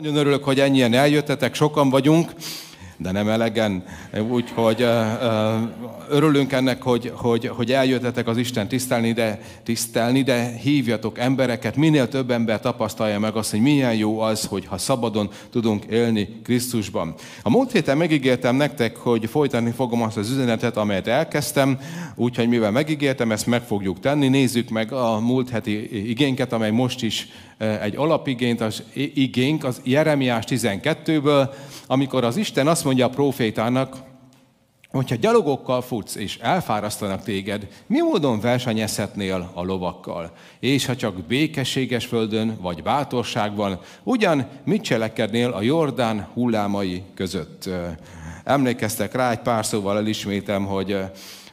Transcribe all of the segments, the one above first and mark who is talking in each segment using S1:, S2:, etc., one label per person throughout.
S1: Nagyon örülök, hogy ennyien eljöttetek, sokan vagyunk, de nem elegen. Úgyhogy örülünk ennek, hogy, hogy, hogy eljöttetek az Isten tisztelni de, tisztelni, de hívjatok embereket, minél több ember tapasztalja meg azt, hogy milyen jó az, hogy ha szabadon tudunk élni Krisztusban. A múlt héten megígértem nektek, hogy folytatni fogom azt az üzenetet, amelyet elkezdtem, úgyhogy mivel megígértem, ezt meg fogjuk tenni. Nézzük meg a múlt heti igényket, amely most is egy alapigényt, az igénk az Jeremiás 12-ből, amikor az Isten azt mondja a profétának, hogyha gyalogokkal futsz, és elfárasztanak téged, mi módon versenyezhetnél a lovakkal? És ha csak békességes földön, vagy bátorságban, ugyan mit cselekednél a Jordán hullámai között? Emlékeztek rá, egy pár szóval elismétem, hogy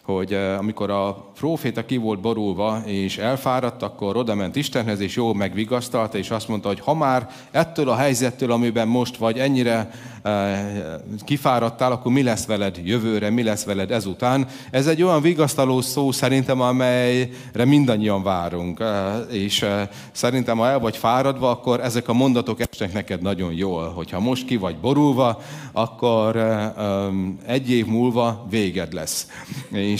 S1: hogy amikor a próféta ki volt borulva és elfáradt, akkor oda ment Istenhez, és jól megvigasztalta, és azt mondta, hogy ha már ettől a helyzettől, amiben most vagy, ennyire kifáradtál, akkor mi lesz veled jövőre, mi lesz veled ezután. Ez egy olyan vigasztaló szó szerintem, amelyre mindannyian várunk. És szerintem, ha el vagy fáradva, akkor ezek a mondatok esnek neked nagyon jól. Hogyha most ki vagy borulva, akkor egy év múlva véged lesz. És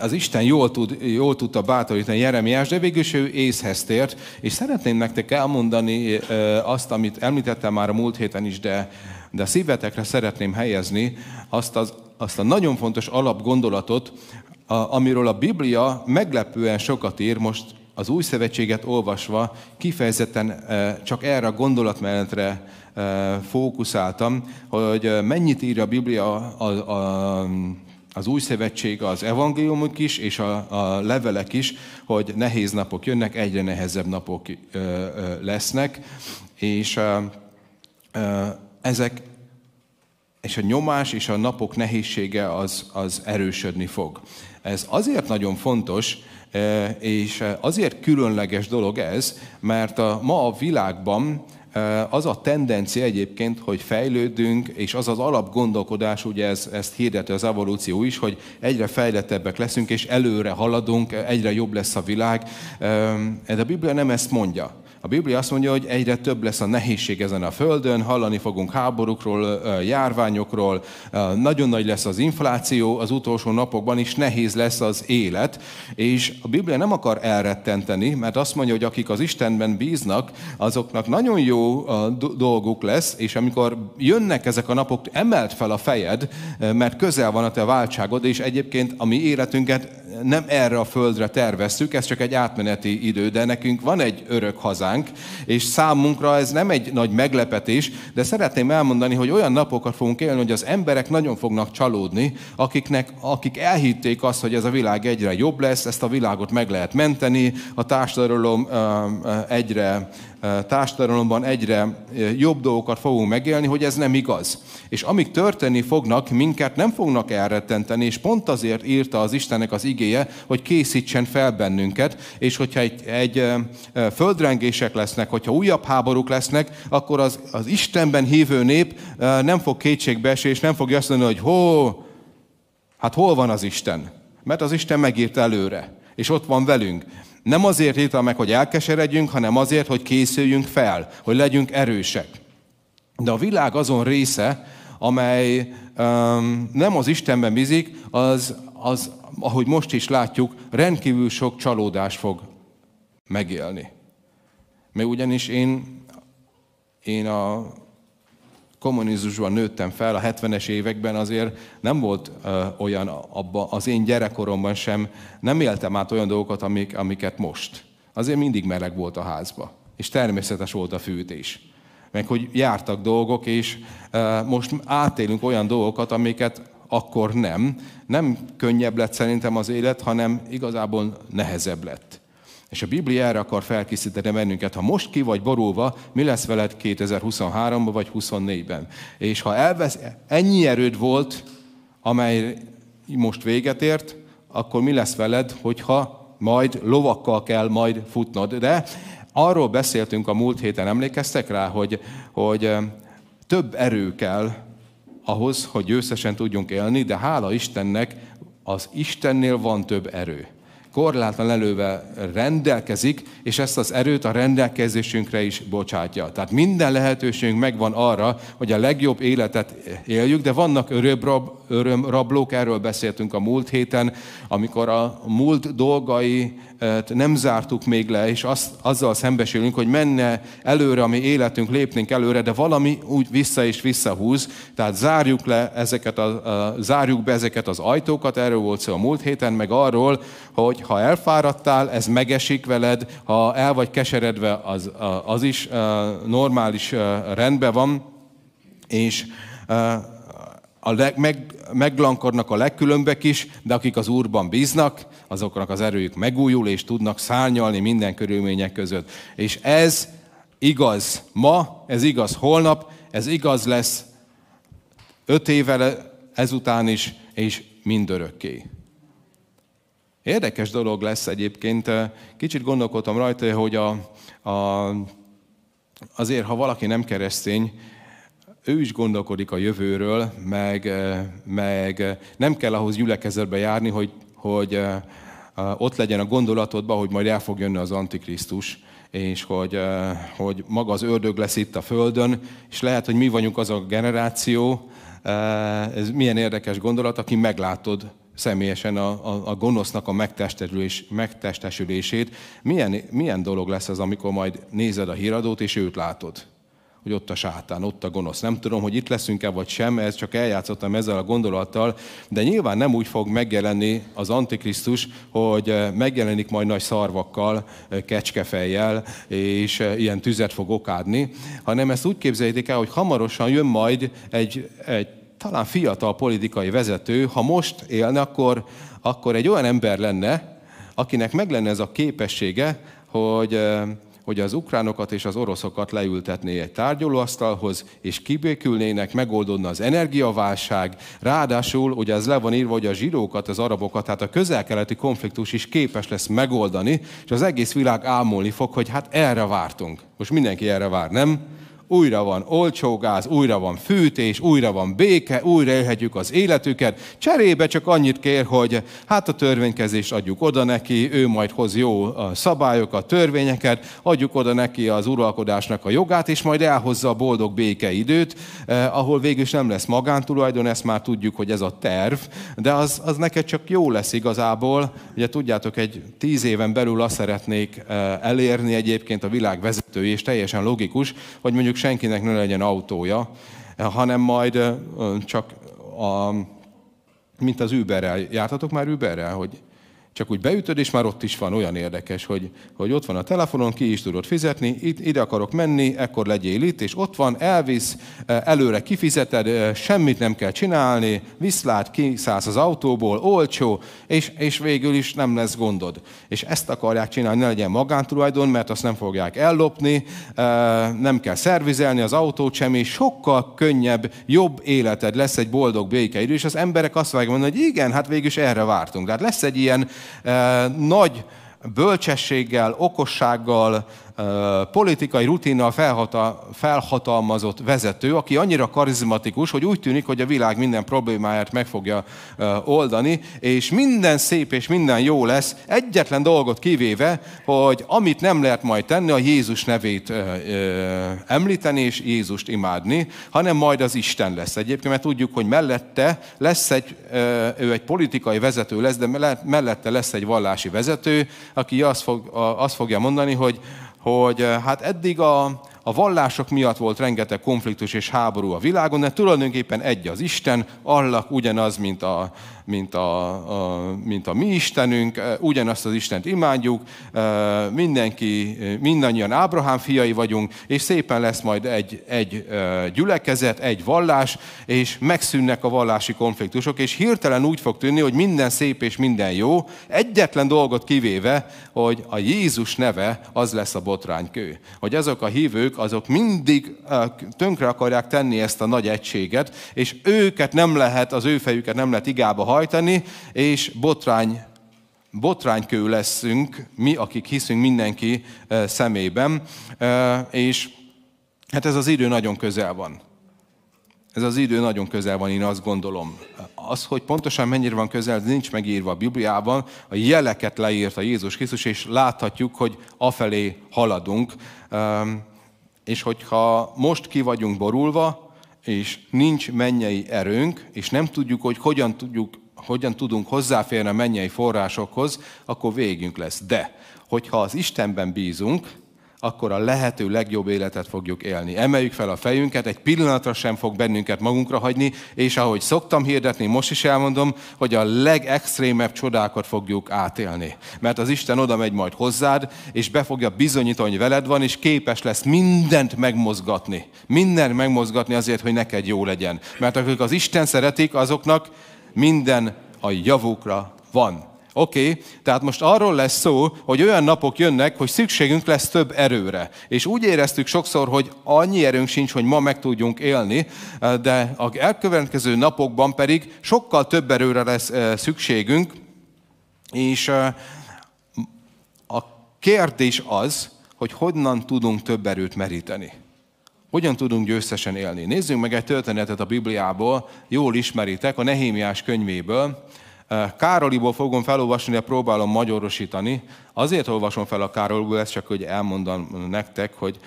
S1: az Isten jól, tud, jól tudta bátorítani Jeremiás, de végül ő észhez tért, és szeretném nektek elmondani azt, amit említettem már a múlt héten is, de, de szívetekre szeretném helyezni azt, az, azt a nagyon fontos alapgondolatot, a, amiről a Biblia meglepően sokat ír, most az új szövetséget olvasva kifejezetten csak erre a gondolatmenetre fókuszáltam, hogy mennyit ír a Biblia a, a, a az új szövetség, az evangéliumok is, és a, a levelek is, hogy nehéz napok jönnek, egyre nehezebb napok ö, ö, lesznek, és ö, ö, ezek, és a nyomás és a napok nehézsége az, az erősödni fog. Ez azért nagyon fontos, és azért különleges dolog ez, mert a, ma a világban az a tendencia egyébként, hogy fejlődünk, és az az alapgondolkodás, ugye ez, ezt hirdeti az evolúció is, hogy egyre fejlettebbek leszünk, és előre haladunk, egyre jobb lesz a világ. De a Biblia nem ezt mondja. A Biblia azt mondja, hogy egyre több lesz a nehézség ezen a földön, hallani fogunk háborúkról, járványokról, nagyon nagy lesz az infláció, az utolsó napokban is nehéz lesz az élet, és a Biblia nem akar elrettenteni, mert azt mondja, hogy akik az Istenben bíznak, azoknak nagyon jó dolguk lesz, és amikor jönnek ezek a napok, emelt fel a fejed, mert közel van a te váltságod, és egyébként a mi életünket nem erre a földre terveztük, ez csak egy átmeneti idő, de nekünk van egy örök hazánk, és számunkra ez nem egy nagy meglepetés, de szeretném elmondani, hogy olyan napokat fogunk élni, hogy az emberek nagyon fognak csalódni, akiknek, akik elhitték azt, hogy ez a világ egyre jobb lesz, ezt a világot meg lehet menteni, a társadalom egyre társadalomban egyre jobb dolgokat fogunk megélni, hogy ez nem igaz. És amik történni fognak, minket nem fognak elrettenteni, és pont azért írta az Istennek az igéje, hogy készítsen fel bennünket, és hogyha egy, egy földrengések lesznek, hogyha újabb háborúk lesznek, akkor az, az Istenben hívő nép nem fog kétségbe esni, és nem fogja azt mondani, hogy hó, hát hol van az Isten? Mert az Isten megírta előre, és ott van velünk. Nem azért írta meg, hogy elkeseredjünk, hanem azért, hogy készüljünk fel, hogy legyünk erősek. De a világ azon része, amely um, nem az Istenben bízik, az, az, ahogy most is látjuk, rendkívül sok csalódás fog megélni. Mert ugyanis én, én a kommunizmusban nőttem fel, a 70-es években azért nem volt uh, olyan, abba, az én gyerekkoromban sem, nem éltem át olyan dolgokat, amik, amiket most. Azért mindig meleg volt a házba, és természetes volt a fűtés. Meg hogy jártak dolgok, és uh, most átélünk olyan dolgokat, amiket akkor nem. Nem könnyebb lett szerintem az élet, hanem igazából nehezebb lett. És a Biblia erre akar felkészíteni bennünket. Ha most ki vagy borulva, mi lesz veled 2023-ban vagy 2024-ben? És ha elvesz, ennyi erőd volt, amely most véget ért, akkor mi lesz veled, hogyha majd lovakkal kell majd futnod. De arról beszéltünk a múlt héten, emlékeztek rá, hogy, hogy több erő kell ahhoz, hogy győztesen tudjunk élni, de hála Istennek, az Istennél van több erő. Korlátlan elővel rendelkezik, és ezt az erőt a rendelkezésünkre is bocsátja. Tehát minden lehetőségünk megvan arra, hogy a legjobb életet éljük, de vannak örömrab, örömrablók, erről beszéltünk a múlt héten, amikor a múlt dolgai nem zártuk még le, és azt, azzal szembesülünk, hogy menne előre a mi életünk, lépnénk előre, de valami úgy vissza és visszahúz, tehát zárjuk, le ezeket a, a, zárjuk be ezeket az ajtókat, erről volt szó a múlt héten, meg arról, hogy ha elfáradtál, ez megesik veled, ha el vagy keseredve, az, az is normális rendben van, és a leg, meg, meglankodnak a legkülönbek is, de akik az Úrban bíznak, azoknak az erőjük megújul, és tudnak szárnyalni minden körülmények között. És ez igaz ma, ez igaz holnap, ez igaz lesz öt évvel ezután is, és mindörökké. Érdekes dolog lesz egyébként, kicsit gondolkodtam rajta, hogy a, a, azért, ha valaki nem keresztény, ő is gondolkodik a jövőről, meg, meg nem kell ahhoz gyülekezetbe járni, hogy, hogy ott legyen a gondolatodban, hogy majd el fog jönni az Antikrisztus, és hogy, hogy maga az ördög lesz itt a Földön, és lehet, hogy mi vagyunk az a generáció, ez milyen érdekes gondolat, aki meglátod személyesen a, a, a gonosznak a megtestesülés, megtestesülését. Milyen, milyen dolog lesz ez, amikor majd nézed a híradót, és őt látod? Hogy ott a sátán, ott a gonosz. Nem tudom, hogy itt leszünk-e vagy sem, ez csak eljátszottam ezzel a gondolattal, de nyilván nem úgy fog megjelenni az Antikrisztus, hogy eh, megjelenik majd nagy szarvakkal, eh, kecskefejjel, és eh, ilyen tüzet fog okádni, hanem ezt úgy képzeljétek el, hogy hamarosan jön majd egy, egy talán fiatal politikai vezető, ha most élne, akkor, akkor egy olyan ember lenne, akinek meg lenne ez a képessége, hogy hogy az ukránokat és az oroszokat leültetné egy tárgyalóasztalhoz, és kibékülnének, megoldódna az energiaválság. Ráadásul, ugye ez le van írva, hogy a zsidókat, az arabokat, tehát a közel-keleti konfliktus is képes lesz megoldani, és az egész világ ámulni fog, hogy hát erre vártunk. Most mindenki erre vár, nem? Újra van olcsó gáz, újra van fűtés, újra van béke, újra élhetjük az életüket. Cserébe csak annyit kér, hogy hát a törvénykezést adjuk oda neki, ő majd hoz jó szabályokat, törvényeket, adjuk oda neki az uralkodásnak a jogát, és majd elhozza a boldog békeidőt, eh, ahol végül is nem lesz magántulajdon, ezt már tudjuk, hogy ez a terv, de az, az neked csak jó lesz igazából. Ugye tudjátok, egy tíz éven belül azt szeretnék eh, elérni egyébként a világ vezetői, és teljesen logikus, hogy mondjuk mondjuk senkinek ne legyen autója, hanem majd csak a, mint az Uberrel. Jártatok már Uberrel, hogy csak úgy beütöd, és már ott is van olyan érdekes, hogy, hogy ott van a telefonon, ki is tudod fizetni, itt, ide akarok menni, ekkor legyél itt, és ott van, elvisz, e, előre kifizeted, e, semmit nem kell csinálni, viszlát, kiszállsz az autóból, olcsó, és, és végül is nem lesz gondod. És ezt akarják csinálni, ne legyen magántulajdon, mert azt nem fogják ellopni, e, nem kell szervizelni az autót sem, és sokkal könnyebb, jobb életed lesz egy boldog békeidő, és az emberek azt fogják mondani, hogy igen, hát végül is erre vártunk. Tehát lesz egy ilyen nagy bölcsességgel, okossággal, politikai rutinnal felhatalmazott vezető, aki annyira karizmatikus, hogy úgy tűnik, hogy a világ minden problémáját meg fogja oldani, és minden szép és minden jó lesz, egyetlen dolgot kivéve, hogy amit nem lehet majd tenni, a Jézus nevét említeni és Jézust imádni, hanem majd az Isten lesz. Egyébként, mert tudjuk, hogy mellette lesz egy, ő egy politikai vezető lesz, de mellette lesz egy vallási vezető, aki azt, fog, azt fogja mondani, hogy hogy eh, hát eddig a, a vallások miatt volt rengeteg konfliktus és háború a világon, de tulajdonképpen egy az Isten, Allah ugyanaz, mint a, mint a, a, mint a mi Istenünk, ugyanazt az Istent imádjuk, mindenki, mindannyian Ábrahám fiai vagyunk, és szépen lesz majd egy, egy gyülekezet, egy vallás, és megszűnnek a vallási konfliktusok, és hirtelen úgy fog tűnni, hogy minden szép és minden jó, egyetlen dolgot kivéve, hogy a Jézus neve az lesz a botránykő. Hogy azok a hívők, azok mindig tönkre akarják tenni ezt a nagy egységet, és őket nem lehet, az ő fejüket nem lehet igába hajtani, és botrány, botránykő leszünk, mi, akik hiszünk mindenki szemében, és hát ez az idő nagyon közel van. ez az idő nagyon közel van, én azt gondolom. Az, hogy pontosan mennyire van közel, nincs megírva a Bibliában, a jeleket leírta Jézus Krisztus, és láthatjuk, hogy afelé haladunk. És hogyha most ki vagyunk borulva, és nincs mennyei erőnk, és nem tudjuk, hogy hogyan, tudjuk, hogyan tudunk hozzáférni a mennyei forrásokhoz, akkor végünk lesz. De, hogyha az Istenben bízunk, akkor a lehető legjobb életet fogjuk élni. Emeljük fel a fejünket, egy pillanatra sem fog bennünket magunkra hagyni, és ahogy szoktam hirdetni, most is elmondom, hogy a legextrémebb csodákat fogjuk átélni. Mert az Isten oda megy majd hozzád, és be fogja bizonyítani, hogy veled van, és képes lesz mindent megmozgatni. Mindent megmozgatni azért, hogy neked jó legyen. Mert akik az Isten szeretik, azoknak minden a javukra van. Oké, okay, tehát most arról lesz szó, hogy olyan napok jönnek, hogy szükségünk lesz több erőre. És úgy éreztük sokszor, hogy annyi erőnk sincs, hogy ma meg tudjunk élni, de a elkövetkező napokban pedig sokkal több erőre lesz szükségünk, és a kérdés az, hogy honnan tudunk több erőt meríteni. Hogyan tudunk győztesen élni? Nézzünk meg egy történetet a Bibliából, jól ismeritek, a Nehémiás könyvéből, Károliból fogom felolvasni, de próbálom magyarosítani. Azért olvasom fel a Károliból, ezt csak hogy elmondom nektek, hogy,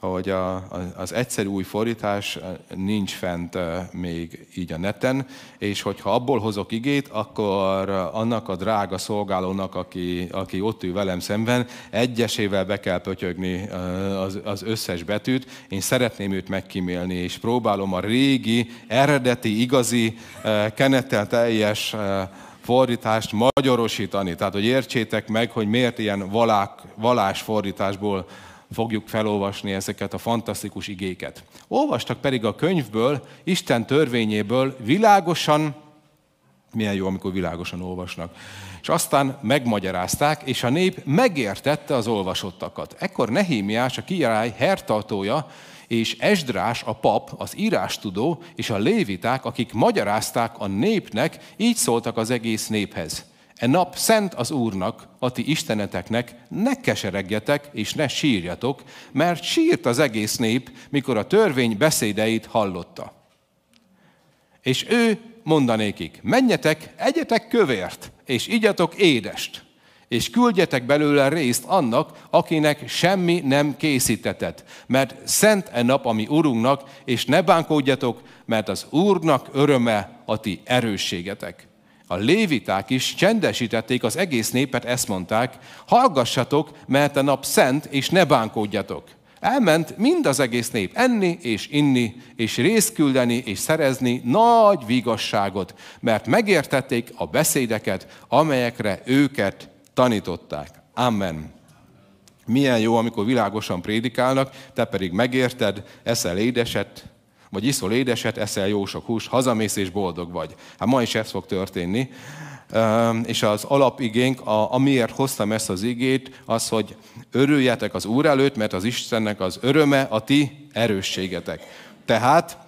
S1: hogy a, az egyszerű új fordítás nincs fent még így a neten, és hogyha abból hozok igét, akkor annak a drága szolgálónak, aki, aki ott ül velem szemben, egyesével be kell pötyögni az, az összes betűt. Én szeretném őt megkímélni, és próbálom a régi, eredeti, igazi, kenettel teljes fordítást magyarosítani. Tehát, hogy értsétek meg, hogy miért ilyen valák, valásfordításból fogjuk felolvasni ezeket a fantasztikus igéket. Olvastak pedig a könyvből, Isten törvényéből világosan, milyen jó, amikor világosan olvasnak, és aztán megmagyarázták, és a nép megértette az olvasottakat. Ekkor Nehémiás, a király hertartója, és Esdrás, a pap, az írástudó, és a léviták, akik magyarázták a népnek, így szóltak az egész néphez. E nap szent az Úrnak, a ti isteneteknek, ne keseregjetek és ne sírjatok, mert sírt az egész nép, mikor a törvény beszédeit hallotta. És ő mondanékik, menjetek, egyetek kövért, és igyatok édest, és küldjetek belőle részt annak, akinek semmi nem készítetett. Mert szent e nap, ami Urunknak, és ne bánkódjatok, mert az Úrnak öröme a ti erősségetek. A léviták is csendesítették az egész népet, ezt mondták, hallgassatok, mert a nap szent, és ne bánkódjatok. Elment mind az egész nép enni és inni, és részt küldeni és szerezni nagy vigasságot, mert megértették a beszédeket, amelyekre őket tanították. Amen. Milyen jó, amikor világosan prédikálnak, te pedig megérted, eszel édeset, vagy iszol édeset, eszel jó sok hús, hazamész és boldog vagy. Hát ma is ez fog történni. És az alapigénk, amiért hoztam ezt az igét, az, hogy örüljetek az Úr előtt, mert az Istennek az öröme a ti erősségetek. Tehát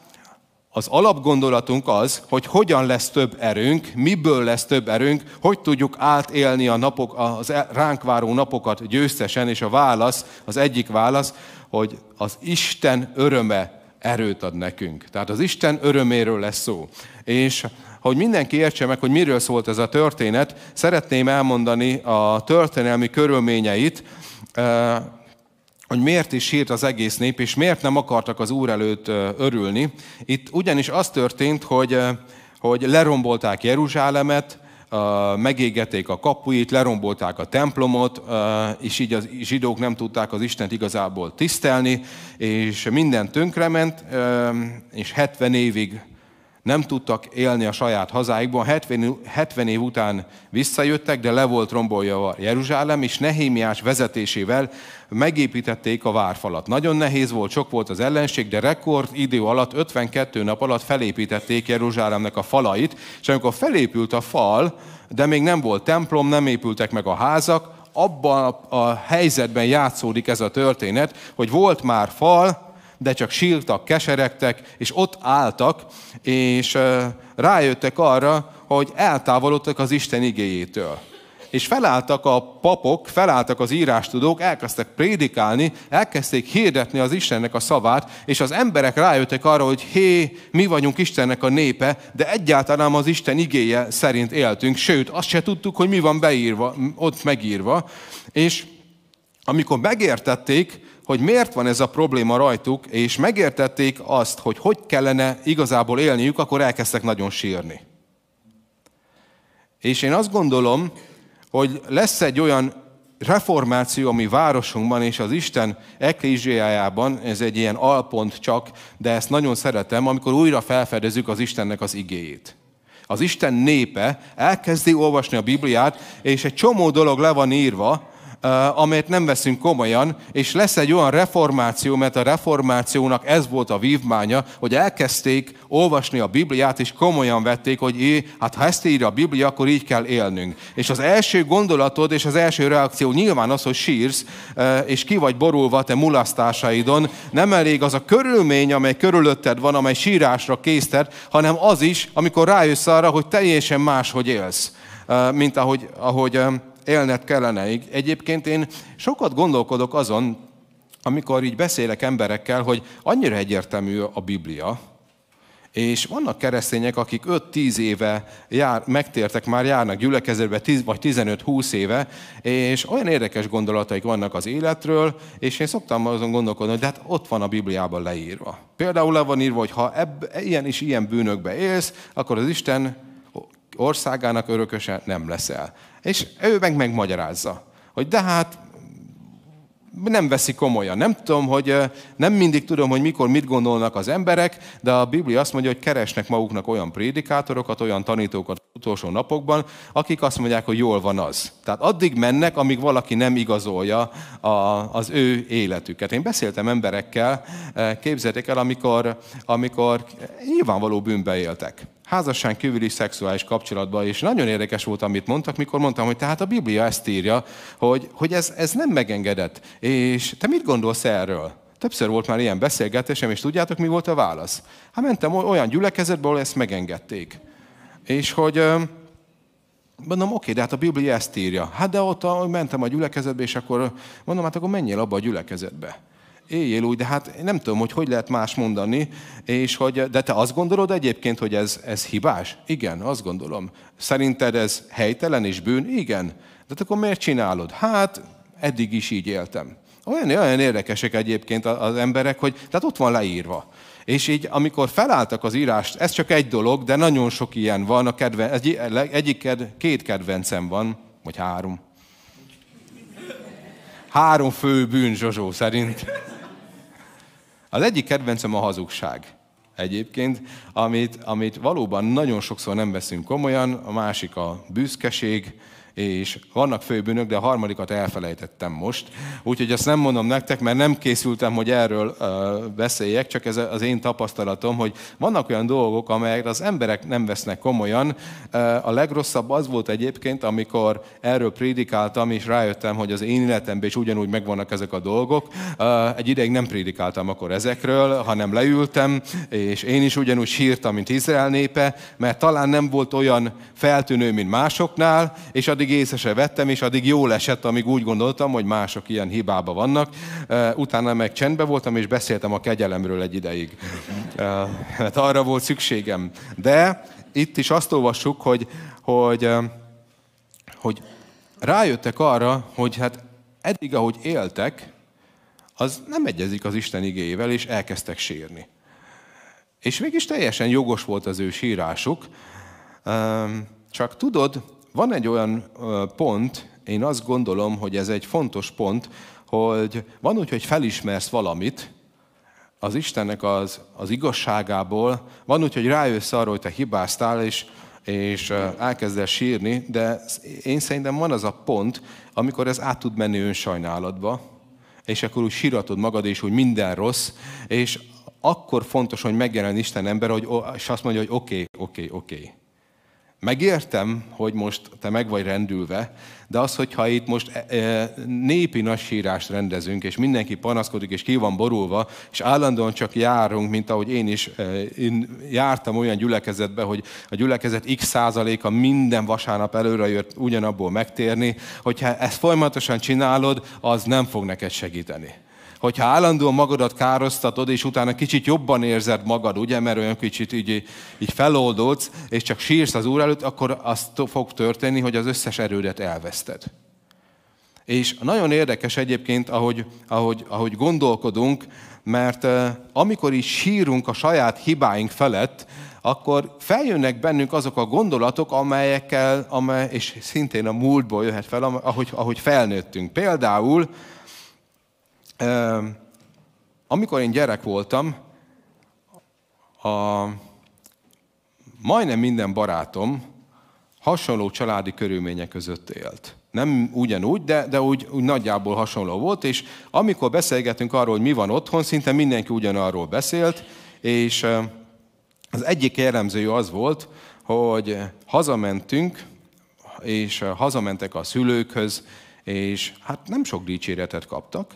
S1: az alapgondolatunk az, hogy hogyan lesz több erőnk, miből lesz több erőnk, hogy tudjuk átélni a napok, az e- ránk váró napokat győztesen, és a válasz, az egyik válasz, hogy az Isten öröme erőt ad nekünk. Tehát az Isten öröméről lesz szó. És hogy mindenki értse meg, hogy miről szólt ez a történet, szeretném elmondani a történelmi körülményeit, hogy miért is sírt az egész nép, és miért nem akartak az Úr előtt örülni. Itt ugyanis az történt, hogy, hogy lerombolták Jeruzsálemet, megégették a kapuit, lerombolták a templomot, és így a zsidók nem tudták az Istent igazából tisztelni, és minden tönkrement, és 70 évig nem tudtak élni a saját hazáikban. 70, 70 év után visszajöttek, de le volt rombolja Jeruzsálem, és Nehémiás vezetésével megépítették a várfalat. Nagyon nehéz volt, sok volt az ellenség, de rekord idő alatt, 52 nap alatt felépítették Jeruzsálemnek a falait, és amikor felépült a fal, de még nem volt templom, nem épültek meg a házak, abban a helyzetben játszódik ez a történet, hogy volt már fal, de csak sírtak, keseregtek, és ott álltak, és rájöttek arra, hogy eltávolodtak az Isten igéjétől. és felálltak a papok, felálltak az írástudók, elkezdtek prédikálni, elkezdték hirdetni az Istennek a szavát, és az emberek rájöttek arra, hogy hé, mi vagyunk Istennek a népe, de egyáltalán az Isten igéje szerint éltünk, sőt, azt se tudtuk, hogy mi van beírva, ott megírva, és amikor megértették, hogy miért van ez a probléma rajtuk, és megértették azt, hogy hogy kellene igazából élniük, akkor elkezdtek nagyon sírni. És én azt gondolom, hogy lesz egy olyan reformáció a mi városunkban és az Isten eklésiájában, ez egy ilyen alpont csak, de ezt nagyon szeretem, amikor újra felfedezzük az Istennek az igéjét. Az Isten népe elkezdi olvasni a Bibliát, és egy csomó dolog le van írva, amelyet nem veszünk komolyan, és lesz egy olyan reformáció, mert a reformációnak ez volt a vívmánya, hogy elkezdték olvasni a Bibliát, és komolyan vették, hogy é, hát ha ezt írja a Biblia, akkor így kell élnünk. És az első gondolatod és az első reakció nyilván az, hogy sírsz, és ki vagy borulva te mulasztásaidon. Nem elég az a körülmény, amely körülötted van, amely sírásra készted, hanem az is, amikor rájössz arra, hogy teljesen máshogy élsz, mint ahogy, ahogy élned kellene. Egyébként én sokat gondolkodok azon, amikor így beszélek emberekkel, hogy annyira egyértelmű a Biblia, és vannak keresztények, akik 5-10 éve jár, megtértek, már járnak gyülekezetbe, 10 vagy 15-20 éve, és olyan érdekes gondolataik vannak az életről, és én szoktam azon gondolkodni, hogy hát ott van a Bibliában leírva. Például le van írva, hogy ha ebb, ilyen is ilyen bűnökbe élsz, akkor az Isten országának örököse nem leszel. És ő meg megmagyarázza, hogy de hát nem veszi komolyan. Nem tudom, hogy nem mindig tudom, hogy mikor mit gondolnak az emberek, de a Biblia azt mondja, hogy keresnek maguknak olyan prédikátorokat, olyan tanítókat utolsó napokban, akik azt mondják, hogy jól van az. Tehát addig mennek, amíg valaki nem igazolja a, az ő életüket. Én beszéltem emberekkel, képzeljétek el, amikor, amikor nyilvánvaló bűnbe éltek házasság kívüli szexuális kapcsolatban, és nagyon érdekes volt, amit mondtak, mikor mondtam, hogy tehát a Biblia ezt írja, hogy, hogy ez, ez nem megengedett. És te mit gondolsz erről? Többször volt már ilyen beszélgetésem, és tudjátok, mi volt a válasz? Hát mentem olyan gyülekezetbe, ahol ezt megengedték. És hogy mondom, oké, de hát a Biblia ezt írja. Hát de ott mentem a gyülekezetbe, és akkor mondom, hát akkor menjél abba a gyülekezetbe éljél úgy, de hát nem tudom, hogy hogy lehet más mondani, és hogy, de te azt gondolod egyébként, hogy ez, ez hibás? Igen, azt gondolom. Szerinted ez helytelen és bűn? Igen. De akkor miért csinálod? Hát, eddig is így éltem. Olyan, olyan érdekesek egyébként az emberek, hogy tehát ott van leírva. És így, amikor felálltak az írást, ez csak egy dolog, de nagyon sok ilyen van, a kedven, egy, egyik, két kedvencem van, vagy három. Három fő bűn Zsozsó szerint. Az egyik kedvencem a hazugság egyébként, amit, amit valóban nagyon sokszor nem veszünk komolyan, a másik a büszkeség, és vannak főbűnök, de a harmadikat elfelejtettem most. Úgyhogy ezt nem mondom nektek, mert nem készültem, hogy erről beszéljek, csak ez az én tapasztalatom, hogy vannak olyan dolgok, amelyek az emberek nem vesznek komolyan. A legrosszabb az volt egyébként, amikor erről prédikáltam, és rájöttem, hogy az én életemben is ugyanúgy megvannak ezek a dolgok. Egy ideig nem prédikáltam akkor ezekről, hanem leültem, és én is ugyanúgy sírtam, mint Izrael népe, mert talán nem volt olyan feltűnő, mint másoknál, és addig addig észre se vettem, és addig jól esett, amíg úgy gondoltam, hogy mások ilyen hibába vannak. Utána meg csendben voltam, és beszéltem a kegyelemről egy ideig. Mert arra volt szükségem. De itt is azt olvassuk, hogy, hogy, hogy rájöttek arra, hogy hát eddig, ahogy éltek, az nem egyezik az Isten igéjével, és elkezdtek sírni. És mégis teljesen jogos volt az ő sírásuk, csak tudod, van egy olyan pont, én azt gondolom, hogy ez egy fontos pont, hogy van úgy, hogy felismersz valamit, az Istennek az, az igazságából, van úgy, hogy rájössz arra, hogy te hibáztál, és, és elkezdesz sírni, de én szerintem van az a pont, amikor ez át tud menni önsajnálatba, és akkor úgy síratod magad, és hogy minden rossz, és akkor fontos, hogy megjelen Isten ember, hogy, és azt mondja, hogy oké, okay, oké, okay, oké. Okay Megértem, hogy most te meg vagy rendülve, de az, hogyha itt most e, e, népi nagysírást rendezünk, és mindenki panaszkodik, és ki van borulva, és állandóan csak járunk, mint ahogy én is e, én jártam olyan gyülekezetbe, hogy a gyülekezet x százaléka minden vasárnap előre jött ugyanabból megtérni, hogyha ezt folyamatosan csinálod, az nem fog neked segíteni hogyha állandóan magadat károsztatod, és utána kicsit jobban érzed magad, ugye, mert olyan kicsit így, így feloldódsz, és csak sírsz az Úr előtt, akkor azt fog történni, hogy az összes erődet elveszted. És nagyon érdekes egyébként, ahogy, ahogy, ahogy gondolkodunk, mert amikor is sírunk a saját hibáink felett, akkor feljönnek bennünk azok a gondolatok, amelyekkel, amely, és szintén a múltból jöhet fel, ahogy, ahogy felnőttünk. Például amikor én gyerek voltam, a, majdnem minden barátom hasonló családi körülmények között élt. Nem ugyanúgy, de, de úgy, úgy nagyjából hasonló volt, és amikor beszélgetünk arról, hogy mi van otthon, szinte mindenki ugyanarról beszélt, és az egyik jellemző az volt, hogy hazamentünk, és hazamentek a szülőkhöz, és hát nem sok dicséretet kaptak,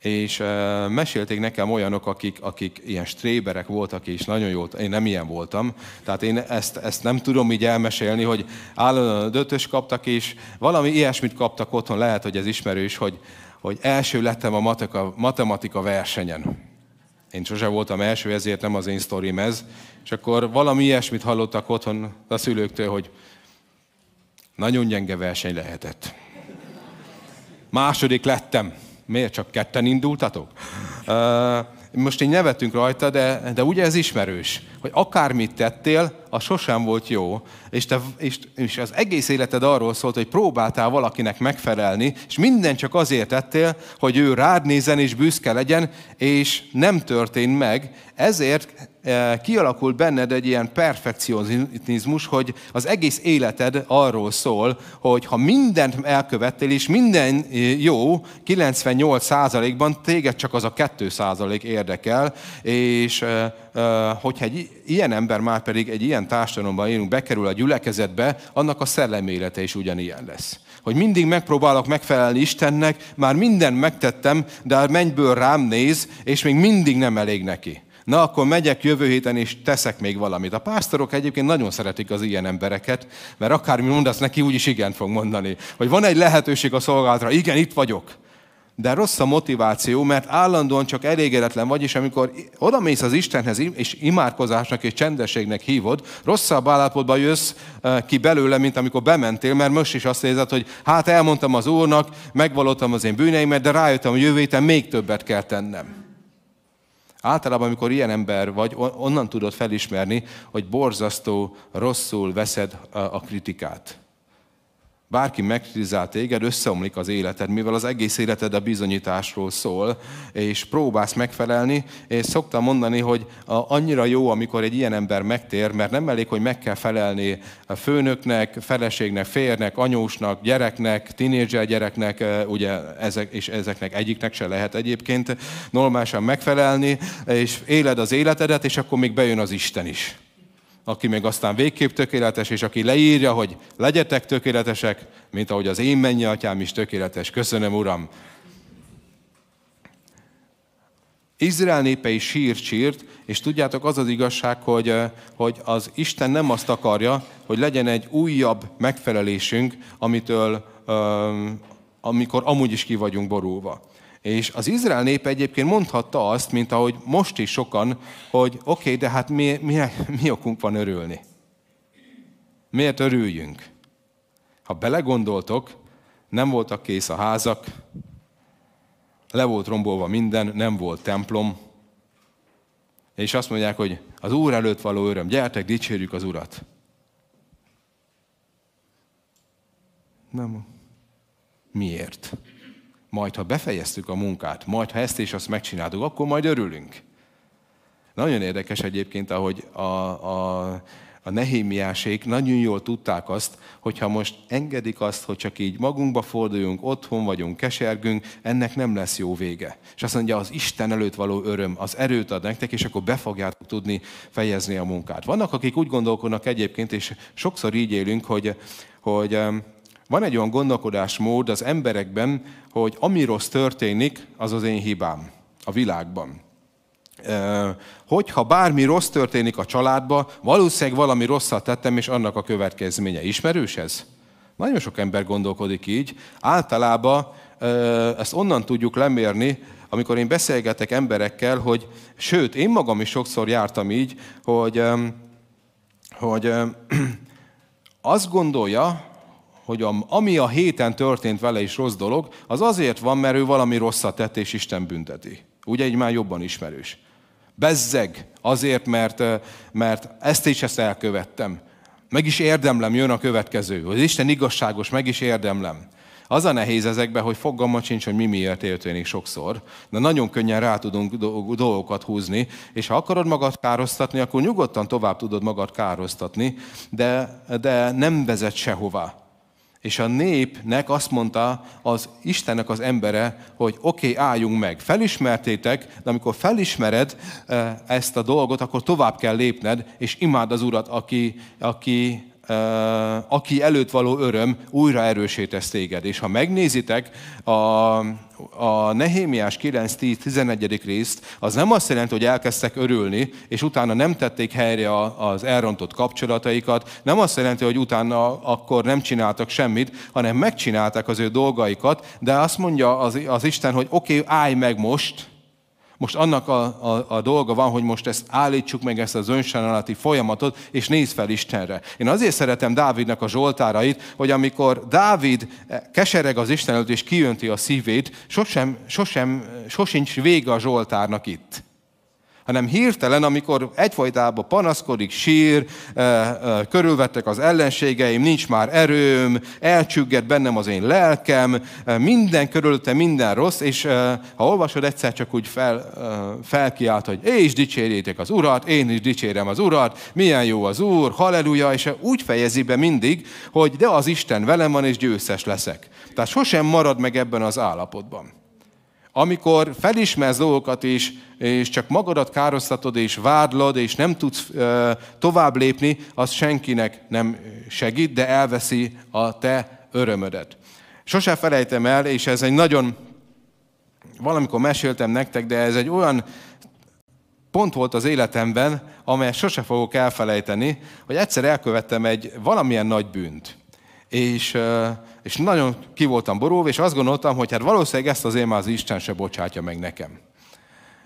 S1: és mesélték nekem olyanok, akik, akik ilyen stréberek voltak, és nagyon jó, én nem ilyen voltam. Tehát én ezt, ezt nem tudom így elmesélni, hogy állandóan dötös kaptak, és valami ilyesmit kaptak otthon, lehet, hogy ez ismerős, hogy, hogy első lettem a matematika, matematika versenyen. Én sose voltam első, ezért nem az én sztorim ez. És akkor valami ilyesmit hallottak otthon a szülőktől, hogy nagyon gyenge verseny lehetett. Második lettem. Miért csak ketten indultatok? Most így nevetünk rajta, de, de ugye ez ismerős, hogy akármit tettél, az sosem volt jó, és, te, és, és az egész életed arról szólt, hogy próbáltál valakinek megfelelni, és minden csak azért tettél, hogy ő rád nézen és büszke legyen, és nem történt meg, ezért eh, kialakul benned egy ilyen perfekcionizmus, hogy az egész életed arról szól, hogy ha mindent elkövettél, és minden eh, jó, 98%-ban téged csak az a 2% érdekel, és eh, hogyha egy ilyen ember már pedig egy ilyen társadalomban élünk, bekerül a gyülekezetbe, annak a szellemélete is ugyanilyen lesz. Hogy mindig megpróbálok megfelelni Istennek, már minden megtettem, de a mennyből rám néz, és még mindig nem elég neki. Na, akkor megyek jövő héten, és teszek még valamit. A pásztorok egyébként nagyon szeretik az ilyen embereket, mert akármi mondasz neki, úgyis igen fog mondani. Hogy van egy lehetőség a szolgálatra, igen, itt vagyok de rossz a motiváció, mert állandóan csak elégedetlen vagy, és amikor odamész az Istenhez, és imádkozásnak és csendességnek hívod, rosszabb állapotban jössz eh, ki belőle, mint amikor bementél, mert most is azt érzed, hogy hát elmondtam az Úrnak, megvalottam az én bűneimet, de rájöttem, hogy jövő héten még többet kell tennem. Általában, amikor ilyen ember vagy, onnan tudod felismerni, hogy borzasztó, rosszul veszed a kritikát bárki megkritizál téged, összeomlik az életed, mivel az egész életed a bizonyításról szól, és próbálsz megfelelni, és szoktam mondani, hogy annyira jó, amikor egy ilyen ember megtér, mert nem elég, hogy meg kell felelni a főnöknek, feleségnek, férnek, anyósnak, gyereknek, tinédzser gyereknek, ugye ezek, és ezeknek egyiknek se lehet egyébként normálisan megfelelni, és éled az életedet, és akkor még bejön az Isten is aki meg aztán végképp tökéletes, és aki leírja, hogy legyetek tökéletesek, mint ahogy az én mennyi atyám is tökéletes. Köszönöm, Uram! Izrael népe is sírt, sírt, és tudjátok, az az igazság, hogy, hogy az Isten nem azt akarja, hogy legyen egy újabb megfelelésünk, amitől, amikor amúgy is ki vagyunk borulva. És az Izrael népe egyébként mondhatta azt, mint ahogy most is sokan, hogy oké, okay, de hát mi, mi, mi okunk van örülni? Miért örüljünk? Ha belegondoltok, nem voltak kész a házak, le volt rombolva minden, nem volt templom, és azt mondják, hogy az Úr előtt való öröm, gyertek, dicsérjük az Urat. Nem. Miért? Majd ha befejeztük a munkát, majd ha ezt és azt megcsináltuk, akkor majd örülünk. Nagyon érdekes egyébként, ahogy a, a, a nehémiásék nagyon jól tudták azt, hogyha most engedik azt, hogy csak így magunkba forduljunk, otthon vagyunk, kesergünk, ennek nem lesz jó vége. És azt mondja, az Isten előtt való öröm, az erőt ad nektek, és akkor be fogjátok tudni fejezni a munkát. Vannak, akik úgy gondolkodnak egyébként, és sokszor így élünk, hogy, hogy van egy olyan gondolkodásmód az emberekben, hogy ami rossz történik, az az én hibám a világban hogyha bármi rossz történik a családba, valószínűleg valami rosszat tettem, és annak a következménye. Ismerős ez? Nagyon sok ember gondolkodik így. Általában ezt onnan tudjuk lemérni, amikor én beszélgetek emberekkel, hogy sőt, én magam is sokszor jártam így, hogy, hogy azt gondolja, hogy ami a héten történt vele is rossz dolog, az azért van, mert ő valami rosszat tett, és Isten bünteti. Ugye így már jobban ismerős. Bezzeg, azért, mert, mert ezt is ezt elkövettem. Meg is érdemlem, jön a következő. Az Isten igazságos, meg is érdemlem. Az a nehéz ezekben, hogy fogalma sincs, hogy mi miért történik sokszor, de nagyon könnyen rá tudunk dolgokat húzni, és ha akarod magad károsztatni, akkor nyugodtan tovább tudod magad károsztatni, de, de nem vezet sehová. És a népnek azt mondta az Istennek az embere, hogy oké, okay, álljunk meg. Felismertétek, de amikor felismered eh, ezt a dolgot, akkor tovább kell lépned, és imád az Urat, aki, aki aki előtt való öröm újra erősítesz téged. És ha megnézitek a, a Nehémiás 9-10-11. részt, az nem azt jelenti, hogy elkezdtek örülni, és utána nem tették helyre az elrontott kapcsolataikat, nem azt jelenti, hogy utána akkor nem csináltak semmit, hanem megcsinálták az ő dolgaikat, de azt mondja az, az Isten, hogy oké, okay, állj meg most, most annak a, a, a dolga van, hogy most ezt állítsuk meg, ezt az önsajnálati folyamatot, és nézz fel Istenre. Én azért szeretem Dávidnak a zsoltárait, hogy amikor Dávid kesereg az Isten előtt, és kijönti a szívét, sosem, sosem, sosincs vége a zsoltárnak itt hanem hirtelen, amikor egyfajtában panaszkodik, sír, körülvettek az ellenségeim, nincs már erőm, elcsügget bennem az én lelkem, minden körülötte minden rossz, és ha olvasod, egyszer csak úgy fel, felkiált, hogy és dicsérjétek az Urat, én is dicsérem az Urat, milyen jó az Úr, halleluja, és úgy fejezi be mindig, hogy de az Isten velem van, és győztes leszek. Tehát sosem marad meg ebben az állapotban. Amikor felismersz dolgokat is, és csak magadat károsztatod, és vádlod, és nem tudsz tovább lépni, az senkinek nem segít, de elveszi a te örömödet. Sose felejtem el, és ez egy nagyon, valamikor meséltem nektek, de ez egy olyan pont volt az életemben, amelyet sose fogok elfelejteni, hogy egyszer elkövettem egy valamilyen nagy bűnt és, és nagyon ki voltam borulva, és azt gondoltam, hogy hát valószínűleg ezt azért már az Isten se bocsátja meg nekem.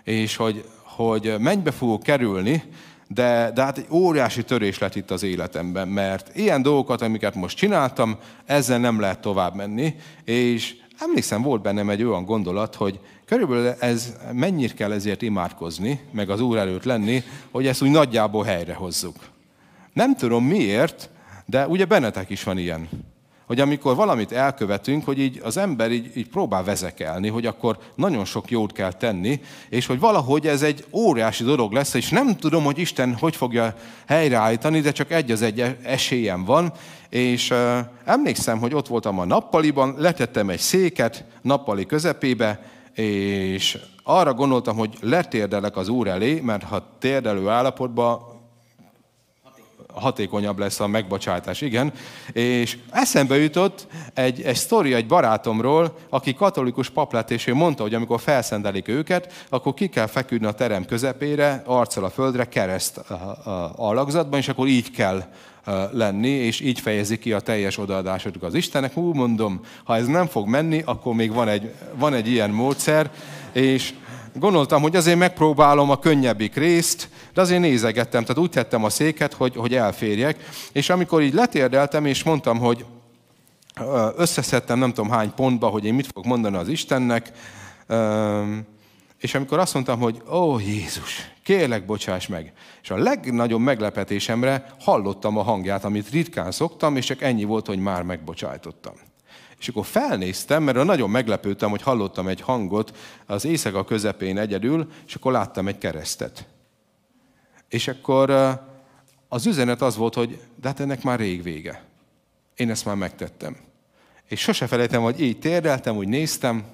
S1: És hogy, hogy mennybe fogok kerülni, de, de hát egy óriási törés lett itt az életemben, mert ilyen dolgokat, amiket most csináltam, ezzel nem lehet tovább menni, és emlékszem, volt bennem egy olyan gondolat, hogy körülbelül ez mennyire kell ezért imádkozni, meg az Úr előtt lenni, hogy ezt úgy nagyjából helyre hozzuk. Nem tudom miért, de ugye bennetek is van ilyen, hogy amikor valamit elkövetünk, hogy így az ember így, így próbál vezekelni, hogy akkor nagyon sok jót kell tenni, és hogy valahogy ez egy óriási dolog lesz, és nem tudom, hogy Isten hogy fogja helyreállítani, de csak egy az egy esélyem van, és uh, emlékszem, hogy ott voltam a nappaliban, letettem egy széket nappali közepébe, és arra gondoltam, hogy letérdelek az Úr elé, mert ha térdelő állapotban hatékonyabb lesz a megbocsátás, igen. És eszembe jutott egy, egy sztori egy barátomról, aki katolikus pap lett, és ő mondta, hogy amikor felszendelik őket, akkor ki kell feküdni a terem közepére, arccal a földre, kereszt alakzatban, és akkor így kell lenni, és így fejezi ki a teljes odaadásoduk az Istennek. Úgy mondom, ha ez nem fog menni, akkor még van egy, van egy ilyen módszer, és gondoltam, hogy azért megpróbálom a könnyebbik részt, de azért nézegettem, tehát úgy tettem a széket, hogy, hogy elférjek. És amikor így letérdeltem, és mondtam, hogy összeszedtem nem tudom hány pontba, hogy én mit fogok mondani az Istennek, és amikor azt mondtam, hogy ó Jézus, kérlek, bocsáss meg. És a legnagyobb meglepetésemre hallottam a hangját, amit ritkán szoktam, és csak ennyi volt, hogy már megbocsájtottam. És akkor felnéztem, mert nagyon meglepődtem, hogy hallottam egy hangot az éjszaka közepén egyedül, és akkor láttam egy keresztet. És akkor az üzenet az volt, hogy de hát ennek már rég vége. Én ezt már megtettem. És sose felejtem, hogy így térdeltem, úgy néztem,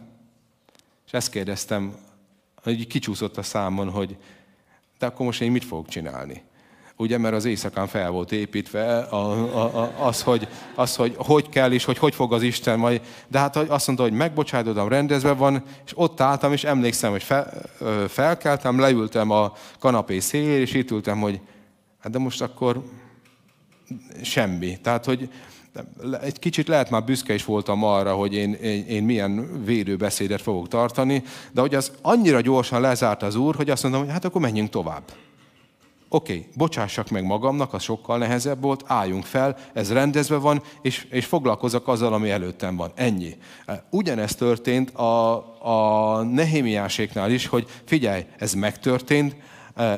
S1: és ezt kérdeztem, hogy kicsúszott a számon, hogy de akkor most én mit fogok csinálni? Ugye, mert az éjszakán fel volt építve a, a, a, az, hogy, az, hogy hogy kell, és hogy hogy fog az Isten majd. De hát azt mondta, hogy megbocsájtottam, rendezve van, és ott álltam, és emlékszem, hogy fel, felkeltem, leültem a kanapé szél, és itt ültem, hogy hát de most akkor semmi. Tehát, hogy egy kicsit lehet már büszke is voltam arra, hogy én, én, én milyen védőbeszédet fogok tartani, de hogy az annyira gyorsan lezárt az úr, hogy azt mondom, hogy hát akkor menjünk tovább. Oké, okay, bocsássak meg magamnak, az sokkal nehezebb volt, álljunk fel, ez rendezve van, és, és foglalkozok azzal, ami előttem van. Ennyi. Ugyanezt történt a, a Nehémiáséknál is, hogy figyelj, ez megtörtént,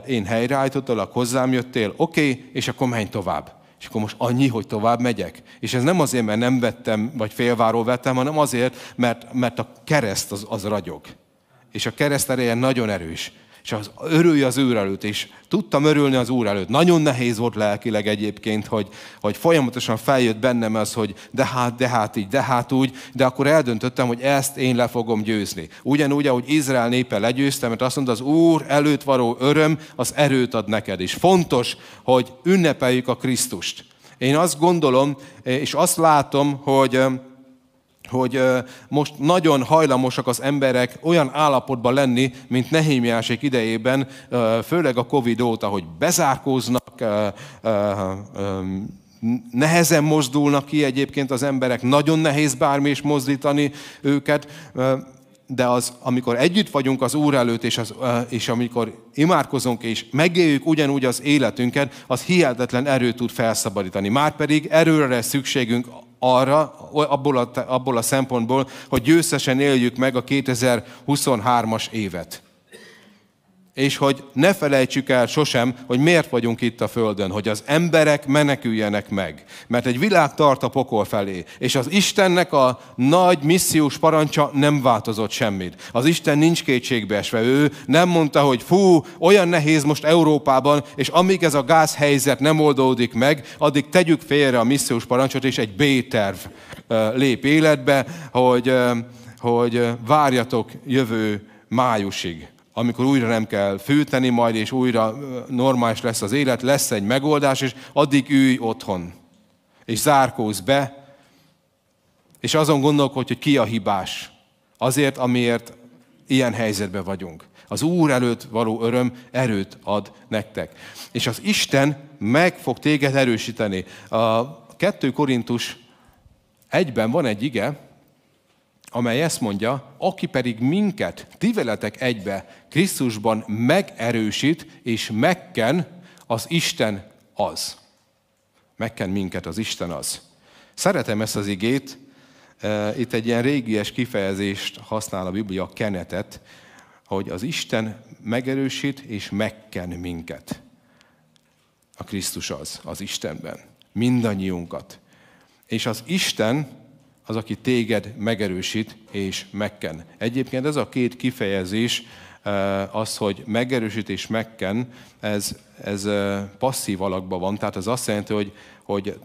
S1: én helyreállítottalak, hozzám jöttél, oké, okay, és akkor menj tovább. És akkor most annyi, hogy tovább megyek. És ez nem azért, mert nem vettem, vagy félváról vettem, hanem azért, mert, mert a kereszt az, az ragyog. És a kereszt ereje nagyon erős és az, örülj az Úr előtt, és tudtam örülni az Úr előtt. Nagyon nehéz volt lelkileg egyébként, hogy, hogy folyamatosan feljött bennem az, hogy de hát, de hát így, de hát úgy, de akkor eldöntöttem, hogy ezt én le fogom győzni. Ugyanúgy, ahogy Izrael népe legyőztem, mert azt mondta, az Úr előtt való öröm, az erőt ad neked. És fontos, hogy ünnepeljük a Krisztust. Én azt gondolom, és azt látom, hogy hogy most nagyon hajlamosak az emberek olyan állapotban lenni, mint Nehémiásék idejében, főleg a Covid óta, hogy bezárkóznak, nehezen mozdulnak ki egyébként az emberek, nagyon nehéz bármi is mozdítani őket, de az, amikor együtt vagyunk az Úr előtt, és, az, és amikor imádkozunk, és megéljük ugyanúgy az életünket, az hihetetlen erőt tud felszabadítani. Márpedig erőre szükségünk arra, abból a, abból a szempontból, hogy győztesen éljük meg a 2023-as évet és hogy ne felejtsük el sosem, hogy miért vagyunk itt a Földön, hogy az emberek meneküljenek meg. Mert egy világ tart a pokol felé, és az Istennek a nagy missziós parancsa nem változott semmit. Az Isten nincs kétségbeesve. Ő nem mondta, hogy fú, olyan nehéz most Európában, és amíg ez a gázhelyzet nem oldódik meg, addig tegyük félre a missziós parancsot, és egy B-terv lép életbe, hogy, hogy várjatok jövő májusig amikor újra nem kell fűteni majd, és újra normális lesz az élet, lesz egy megoldás, és addig ülj otthon. És zárkóz be, és azon gondolkodj, hogy ki a hibás. Azért, amiért ilyen helyzetben vagyunk. Az Úr előtt való öröm erőt ad nektek. És az Isten meg fog téged erősíteni. A 2 Korintus egyben van egy ige, amely ezt mondja, aki pedig minket, ti veletek egybe Krisztusban megerősít és megken, az Isten az. Megken minket az Isten az. Szeretem ezt az igét, itt egy ilyen régies kifejezést használ a Biblia, a kenetet, hogy az Isten megerősít és megken minket. A Krisztus az, az Istenben. Mindannyiunkat. És az Isten az, aki téged megerősít és megken. Egyébként ez a két kifejezés, az, hogy megerősít és megken, ez, ez passzív alakban van. Tehát ez azt jelenti, hogy, hogy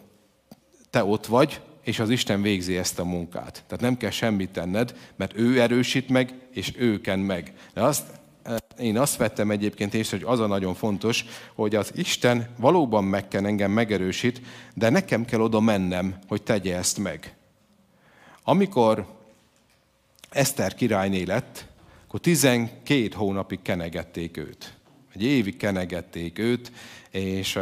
S1: te ott vagy, és az Isten végzi ezt a munkát. Tehát nem kell semmit tenned, mert ő erősít meg, és ő ken meg. De azt, én azt vettem egyébként észre, hogy az a nagyon fontos, hogy az Isten valóban megken engem megerősít, de nekem kell oda mennem, hogy tegye ezt meg. Amikor Eszter királyné lett, akkor 12 hónapig kenegették őt. Egy évig kenegették őt, és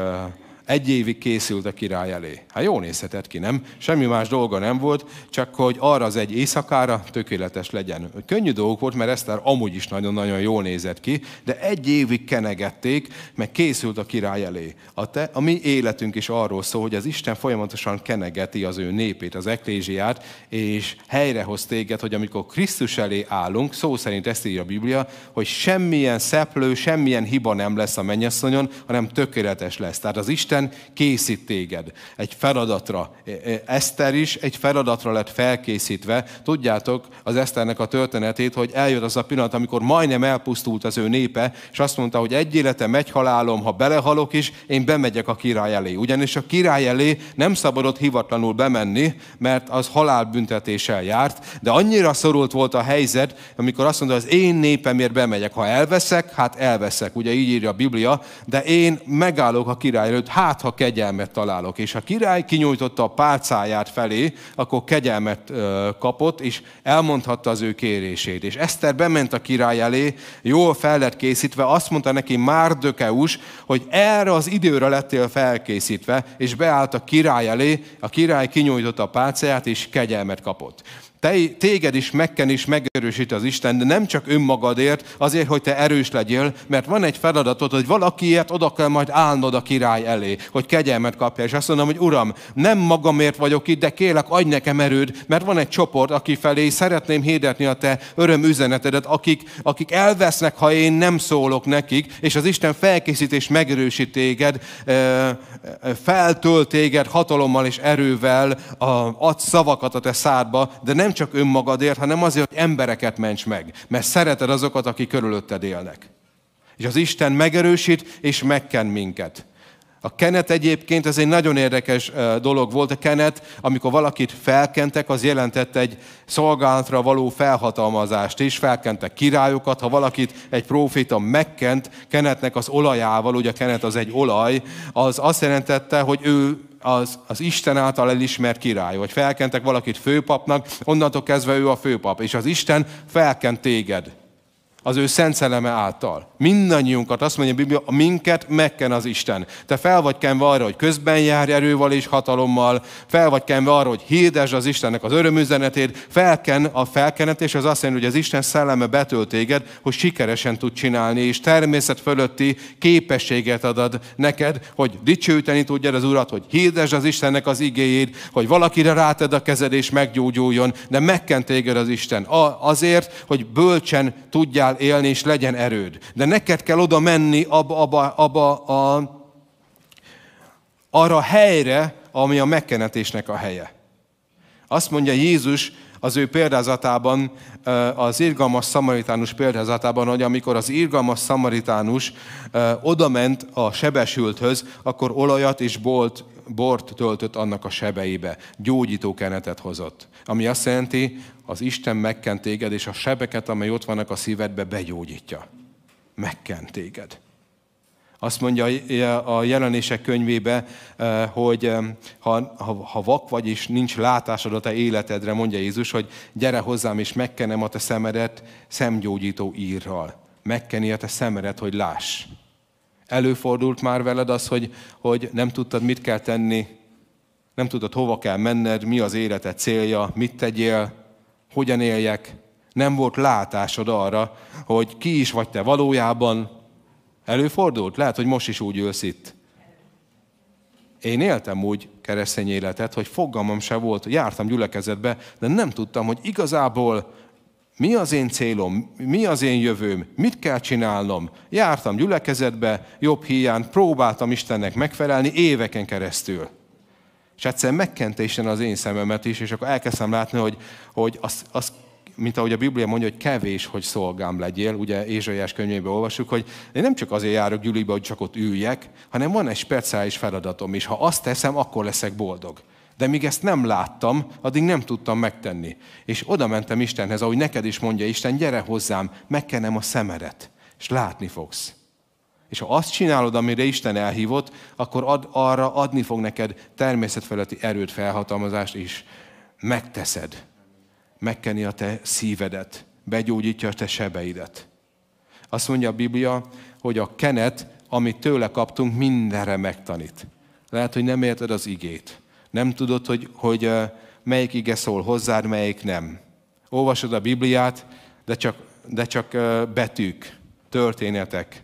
S1: egy évig készült a király elé. Hát jó nézhetett ki, nem? Semmi más dolga nem volt, csak hogy arra az egy éjszakára tökéletes legyen. Könnyű dolgok volt, mert Eszter amúgy is nagyon-nagyon jól nézett ki, de egy évig kenegették, meg készült a király elé. A, te, a mi életünk is arról szól, hogy az Isten folyamatosan kenegeti az ő népét, az eklésiát, és helyrehoz téged, hogy amikor Krisztus elé állunk, szó szerint ezt írja a Biblia, hogy semmilyen szeplő, semmilyen hiba nem lesz a mennyasszonyon, hanem tökéletes lesz. Tehát az Isten Isten készít téged egy feladatra. E, e, Eszter is egy feladatra lett felkészítve. Tudjátok az Eszternek a történetét, hogy eljött az a pillanat, amikor majdnem elpusztult az ő népe, és azt mondta, hogy egy élete megy halálom, ha belehalok is, én bemegyek a király elé. Ugyanis a király elé nem szabadott hivatlanul bemenni, mert az halálbüntetéssel járt, de annyira szorult volt a helyzet, amikor azt mondta, az én népemért bemegyek. Ha elveszek, hát elveszek. Ugye így írja a Biblia, de én megállok a király előtt, hát ha kegyelmet találok. És a király kinyújtotta a pálcáját felé, akkor kegyelmet kapott, és elmondhatta az ő kérését. És Eszter bement a király elé, jól fel lett készítve, azt mondta neki Márdökeus, hogy erre az időre lettél felkészítve, és beállt a király elé, a király kinyújtotta a pálcáját, és kegyelmet kapott. Te, téged is megken is megerősít az Isten, de nem csak önmagadért, azért, hogy te erős legyél, mert van egy feladatod, hogy valakiért oda kell majd állnod a király elé, hogy kegyelmet kapja. És azt mondom, hogy Uram, nem magamért vagyok itt, de kérlek, adj nekem erőd, mert van egy csoport, aki felé szeretném hirdetni a te öröm üzenetedet, akik, akik elvesznek, ha én nem szólok nekik, és az Isten felkészít és megerősít téged, feltölt téged hatalommal és erővel, ad szavakat a te szádba, de nem nem csak önmagadért, hanem azért, hogy embereket ments meg. Mert szereted azokat, akik körülötted élnek. És az Isten megerősít és megken minket. A kenet egyébként ez egy nagyon érdekes dolog volt. A kenet, amikor valakit felkentek, az jelentette egy szolgálatra való felhatalmazást is. Felkentek királyokat, ha valakit egy proféta megkent kenetnek az olajával, ugye a kenet az egy olaj, az azt jelentette, hogy ő az, az Isten által elismert király, vagy felkentek valakit főpapnak, onnantól kezdve ő a főpap, és az Isten felkent téged az ő szent szelleme által. Mindannyiunkat, azt mondja a Biblia, minket megken az Isten. Te fel vagy kenve arra, hogy közben járj erővel és hatalommal, fel vagy kenve arra, hogy hirdesd az Istennek az örömüzenetét, felken a felkenetés az azt jelenti, hogy az Isten szelleme betölt téged, hogy sikeresen tud csinálni, és természet fölötti képességet adod neked, hogy dicsőíteni tudjad az Urat, hogy hirdesd az Istennek az igéjét, hogy valakire ráted a kezed és meggyógyuljon, de megken téged az Isten. Azért, hogy bölcsen tudjál tudjál élni, és legyen erőd. De neked kell oda menni abba, abba, abba a, arra a helyre, ami a megkenetésnek a helye. Azt mondja Jézus az ő példázatában, az irgalmas szamaritánus példázatában, hogy amikor az irgalmas szamaritánus odament a sebesülthöz, akkor olajat és bolt, bort töltött annak a sebeibe, gyógyító kenetet hozott. Ami azt jelenti, az Isten megkent téged, és a sebeket, amely ott vannak a szívedbe, begyógyítja. Megkent téged. Azt mondja a jelenések könyvébe, eh, hogy eh, ha, ha, ha vak vagy, és nincs látásod a te életedre, mondja Jézus, hogy gyere hozzám, és megkenem a te szemedet szemgyógyító írral. Megkeni a te szemedet, hogy láss. Előfordult már veled az, hogy, hogy nem tudtad, mit kell tenni, nem tudod, hova kell menned, mi az életed célja, mit tegyél, hogyan éljek. Nem volt látásod arra, hogy ki is vagy te valójában. Előfordult? Lehet, hogy most is úgy ülsz itt. Én éltem úgy keresztény életet, hogy fogalmam se volt, jártam gyülekezetbe, de nem tudtam, hogy igazából mi az én célom, mi az én jövőm, mit kell csinálnom. Jártam gyülekezetbe, jobb hiány, próbáltam Istennek megfelelni éveken keresztül. És egyszerűen megkente Isten az én szememet is, és akkor elkezdtem látni, hogy, hogy az, az mint ahogy a Biblia mondja, hogy kevés, hogy szolgám legyél, ugye Ézsaiás könyvében olvasjuk, hogy én nem csak azért járok gyűlibe, hogy csak ott üljek, hanem van egy speciális feladatom, és ha azt teszem, akkor leszek boldog. De míg ezt nem láttam, addig nem tudtam megtenni. És oda mentem Istenhez, ahogy neked is mondja Isten, gyere hozzám, megkenem a szemedet, és látni fogsz. És ha azt csinálod, amire Isten elhívott, akkor ad, arra adni fog neked természetfeletti erőt, felhatalmazást is. Megteszed. Megkeni a te szívedet. Begyógyítja a te sebeidet. Azt mondja a Biblia, hogy a kenet, amit tőle kaptunk, mindenre megtanít. Lehet, hogy nem érted az igét. Nem tudod, hogy, hogy melyik ige szól hozzád, melyik nem. Olvasod a Bibliát, de csak, de csak betűk, történetek,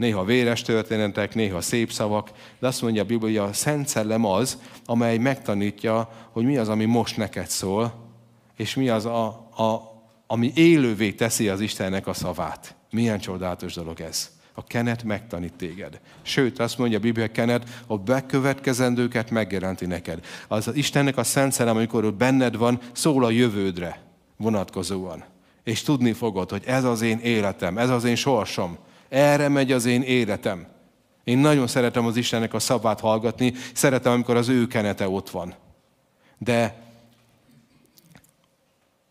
S1: néha véres történetek, néha szép szavak, de azt mondja a Biblia, a Szent Szellem az, amely megtanítja, hogy mi az, ami most neked szól, és mi az, a, a, ami élővé teszi az Istennek a szavát. Milyen csodálatos dolog ez. A kenet megtanít téged. Sőt, azt mondja a Biblia, kenet a bekövetkezendőket megjelenti neked. Az, Istennek a szent szellem, amikor benned van, szól a jövődre vonatkozóan. És tudni fogod, hogy ez az én életem, ez az én sorsom. Erre megy az én életem. Én nagyon szeretem az Istennek a szabát hallgatni, szeretem, amikor az ő kenete ott van. De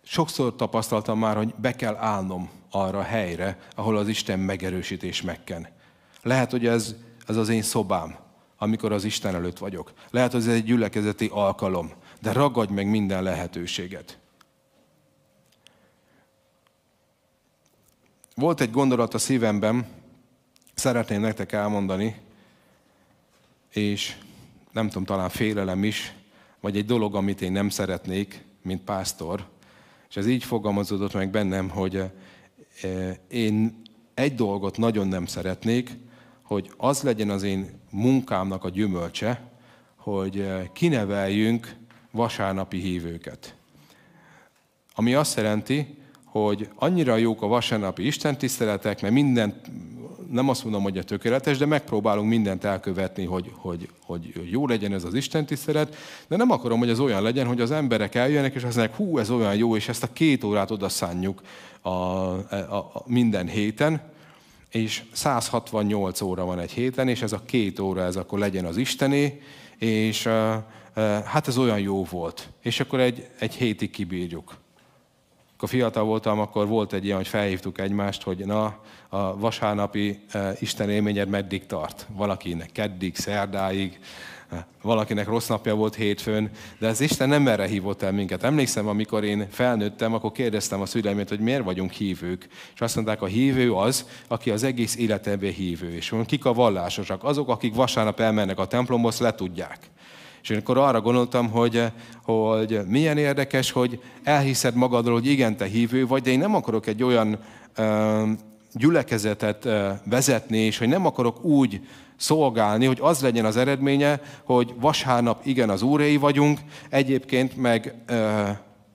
S1: sokszor tapasztaltam már, hogy be kell állnom arra a helyre, ahol az Isten megerősítés megken. Lehet, hogy ez, ez az én szobám, amikor az Isten előtt vagyok. Lehet, hogy ez egy gyülekezeti alkalom, de ragadj meg minden lehetőséget. Volt egy gondolat a szívemben, szeretném nektek elmondani, és nem tudom, talán félelem is, vagy egy dolog, amit én nem szeretnék, mint pásztor, és ez így fogalmazódott meg bennem, hogy eh, én egy dolgot nagyon nem szeretnék, hogy az legyen az én munkámnak a gyümölcse, hogy eh, kineveljünk vasárnapi hívőket. Ami azt jelenti, hogy annyira jók a vasárnapi istentiszteletek, mert mindent, nem azt mondom, hogy a tökéletes, de megpróbálunk mindent elkövetni, hogy, hogy, hogy jó legyen ez az istentisztelet, de nem akarom, hogy az olyan legyen, hogy az emberek eljönnek, és azt mondják, hú, ez olyan jó, és ezt a két órát oda szánjuk a, a, a minden héten, és 168 óra van egy héten, és ez a két óra, ez akkor legyen az Istené, és hát ez olyan jó volt. És akkor egy, egy hétig kibírjuk akkor fiatal voltam, akkor volt egy ilyen, hogy felhívtuk egymást, hogy na, a vasárnapi e, Isten élményed meddig tart. Valakinek keddig, szerdáig, e, valakinek rossz napja volt hétfőn, de az Isten nem erre hívott el minket. Emlékszem, amikor én felnőttem, akkor kérdeztem a szüleimet, hogy miért vagyunk hívők. És azt mondták, a hívő az, aki az egész életemben hívő. És kik a vallásosak? Azok, akik vasárnap elmennek a templomhoz, le tudják. És én akkor arra gondoltam, hogy, hogy milyen érdekes, hogy elhiszed magadról, hogy igen, te hívő vagy, de én nem akarok egy olyan gyülekezetet vezetni, és hogy nem akarok úgy szolgálni, hogy az legyen az eredménye, hogy vasárnap igen az úréi vagyunk, egyébként meg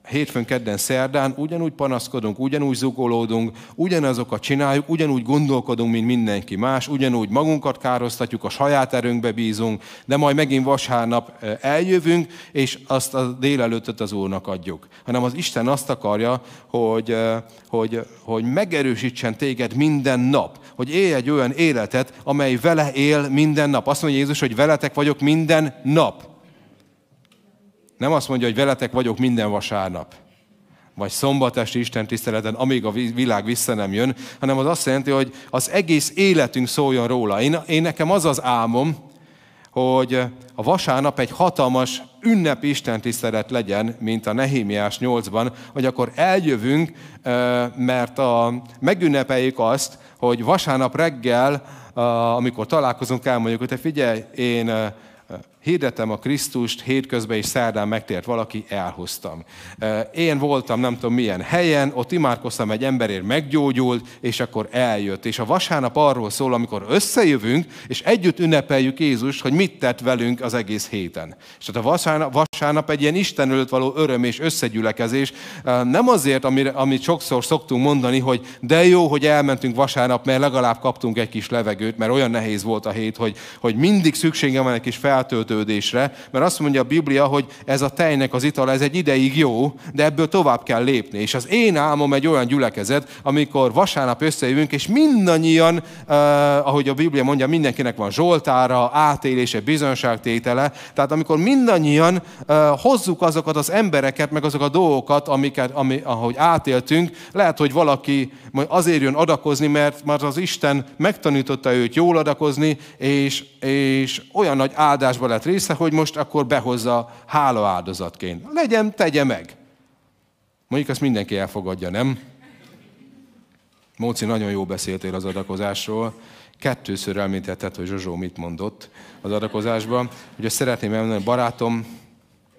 S1: hétfőn, kedden, szerdán ugyanúgy panaszkodunk, ugyanúgy zugolódunk, ugyanazokat csináljuk, ugyanúgy gondolkodunk, mint mindenki más, ugyanúgy magunkat károztatjuk, a saját erőnkbe bízunk, de majd megint vasárnap eljövünk, és azt a délelőttet az Úrnak adjuk. Hanem az Isten azt akarja, hogy, hogy, hogy megerősítsen téged minden nap, hogy élj egy olyan életet, amely vele él minden nap. Azt mondja Jézus, hogy veletek vagyok minden nap. Nem azt mondja, hogy veletek vagyok minden vasárnap, vagy szombatesti Isten tiszteleten, amíg a világ vissza nem jön, hanem az azt jelenti, hogy az egész életünk szóljon róla. Én, én nekem az az álmom, hogy a vasárnap egy hatalmas ünnep Isten tisztelet legyen, mint a Nehémiás 8-ban, hogy akkor eljövünk, mert a, megünnepeljük azt, hogy vasárnap reggel, amikor találkozunk, elmondjuk, hogy te figyelj, én hirdetem a Krisztust, hétközben és szerdán megtért valaki, elhoztam. Én voltam nem tudom milyen helyen, ott imádkoztam egy emberért, meggyógyult, és akkor eljött. És a vasárnap arról szól, amikor összejövünk, és együtt ünnepeljük Jézust, hogy mit tett velünk az egész héten. És tehát a vasárnap, vasárnap egy ilyen Isten előtt való öröm és összegyülekezés, nem azért, amire, amit sokszor szoktunk mondani, hogy de jó, hogy elmentünk vasárnap, mert legalább kaptunk egy kis levegőt, mert olyan nehéz volt a hét, hogy, hogy mindig szükségem van egy kis feltöltő meggyőződésre, mert azt mondja a Biblia, hogy ez a tejnek az ital, ez egy ideig jó, de ebből tovább kell lépni. És az én álmom egy olyan gyülekezet, amikor vasárnap összejövünk, és mindannyian, uh, ahogy a Biblia mondja, mindenkinek van zsoltára, átélése, bizonságtétele, tehát amikor mindannyian uh, hozzuk azokat az embereket, meg azok a dolgokat, amiket, ami, ahogy átéltünk, lehet, hogy valaki azért jön adakozni, mert, mert az Isten megtanította őt jól adakozni, és, és olyan nagy áldásba lett része, hogy most akkor behozza hála áldozatként. Legyen, tegye meg. Mondjuk azt mindenki elfogadja, nem? Móci, nagyon jó beszéltél az adakozásról. Kettőször említetted, hogy Zsozsó mit mondott az adakozásban. Ugye szeretném elmondani, barátom,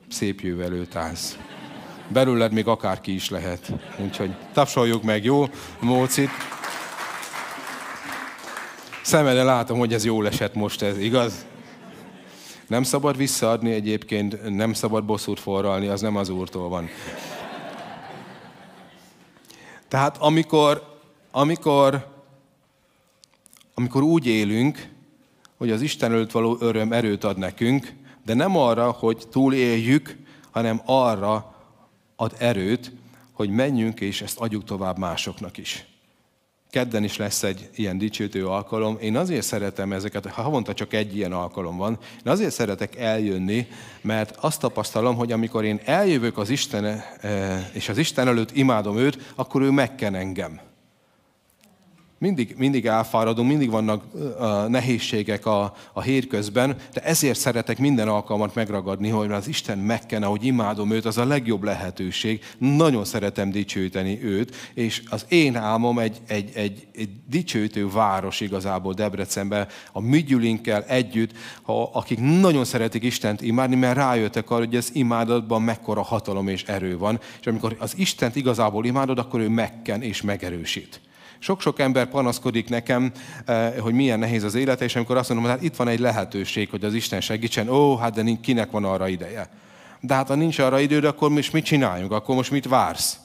S1: szép jövő állsz. Belőled még akárki is lehet. Úgyhogy tapsoljuk meg, jó, Mócit. Szemeden látom, hogy ez jól esett most, ez igaz? Nem szabad visszaadni egyébként, nem szabad bosszút forralni, az nem az Úrtól van. Tehát amikor, amikor amikor úgy élünk, hogy az Isten előtt való öröm erőt ad nekünk, de nem arra, hogy túléljük, hanem arra ad erőt, hogy menjünk és ezt adjuk tovább másoknak is. Kedden is lesz egy ilyen dicsőítő alkalom. Én azért szeretem ezeket, ha havonta csak egy ilyen alkalom van, én azért szeretek eljönni, mert azt tapasztalom, hogy amikor én eljövök az Isten, eh, és az Isten előtt imádom őt, akkor ő megken engem. Mindig, mindig elfáradunk, mindig vannak uh, nehézségek a, a hétközben, de ezért szeretek minden alkalmat megragadni, hogy az Isten megkene, hogy imádom őt, az a legjobb lehetőség. Nagyon szeretem dicsőíteni őt, és az én álmom egy, egy, egy, egy dicsőítő város igazából Debrecenben, a Mügyülinkkel együtt, ha, akik nagyon szeretik Istent imádni, mert rájöttek arra, hogy az imádatban mekkora hatalom és erő van, és amikor az Istent igazából imádod, akkor ő megken és megerősít. Sok-sok ember panaszkodik nekem, eh, hogy milyen nehéz az élete, és amikor azt mondom, hogy hát itt van egy lehetőség, hogy az Isten segítsen, ó, hát de kinek van arra ideje? De hát ha nincs arra időd, akkor most mit csináljunk? Akkor most mit vársz?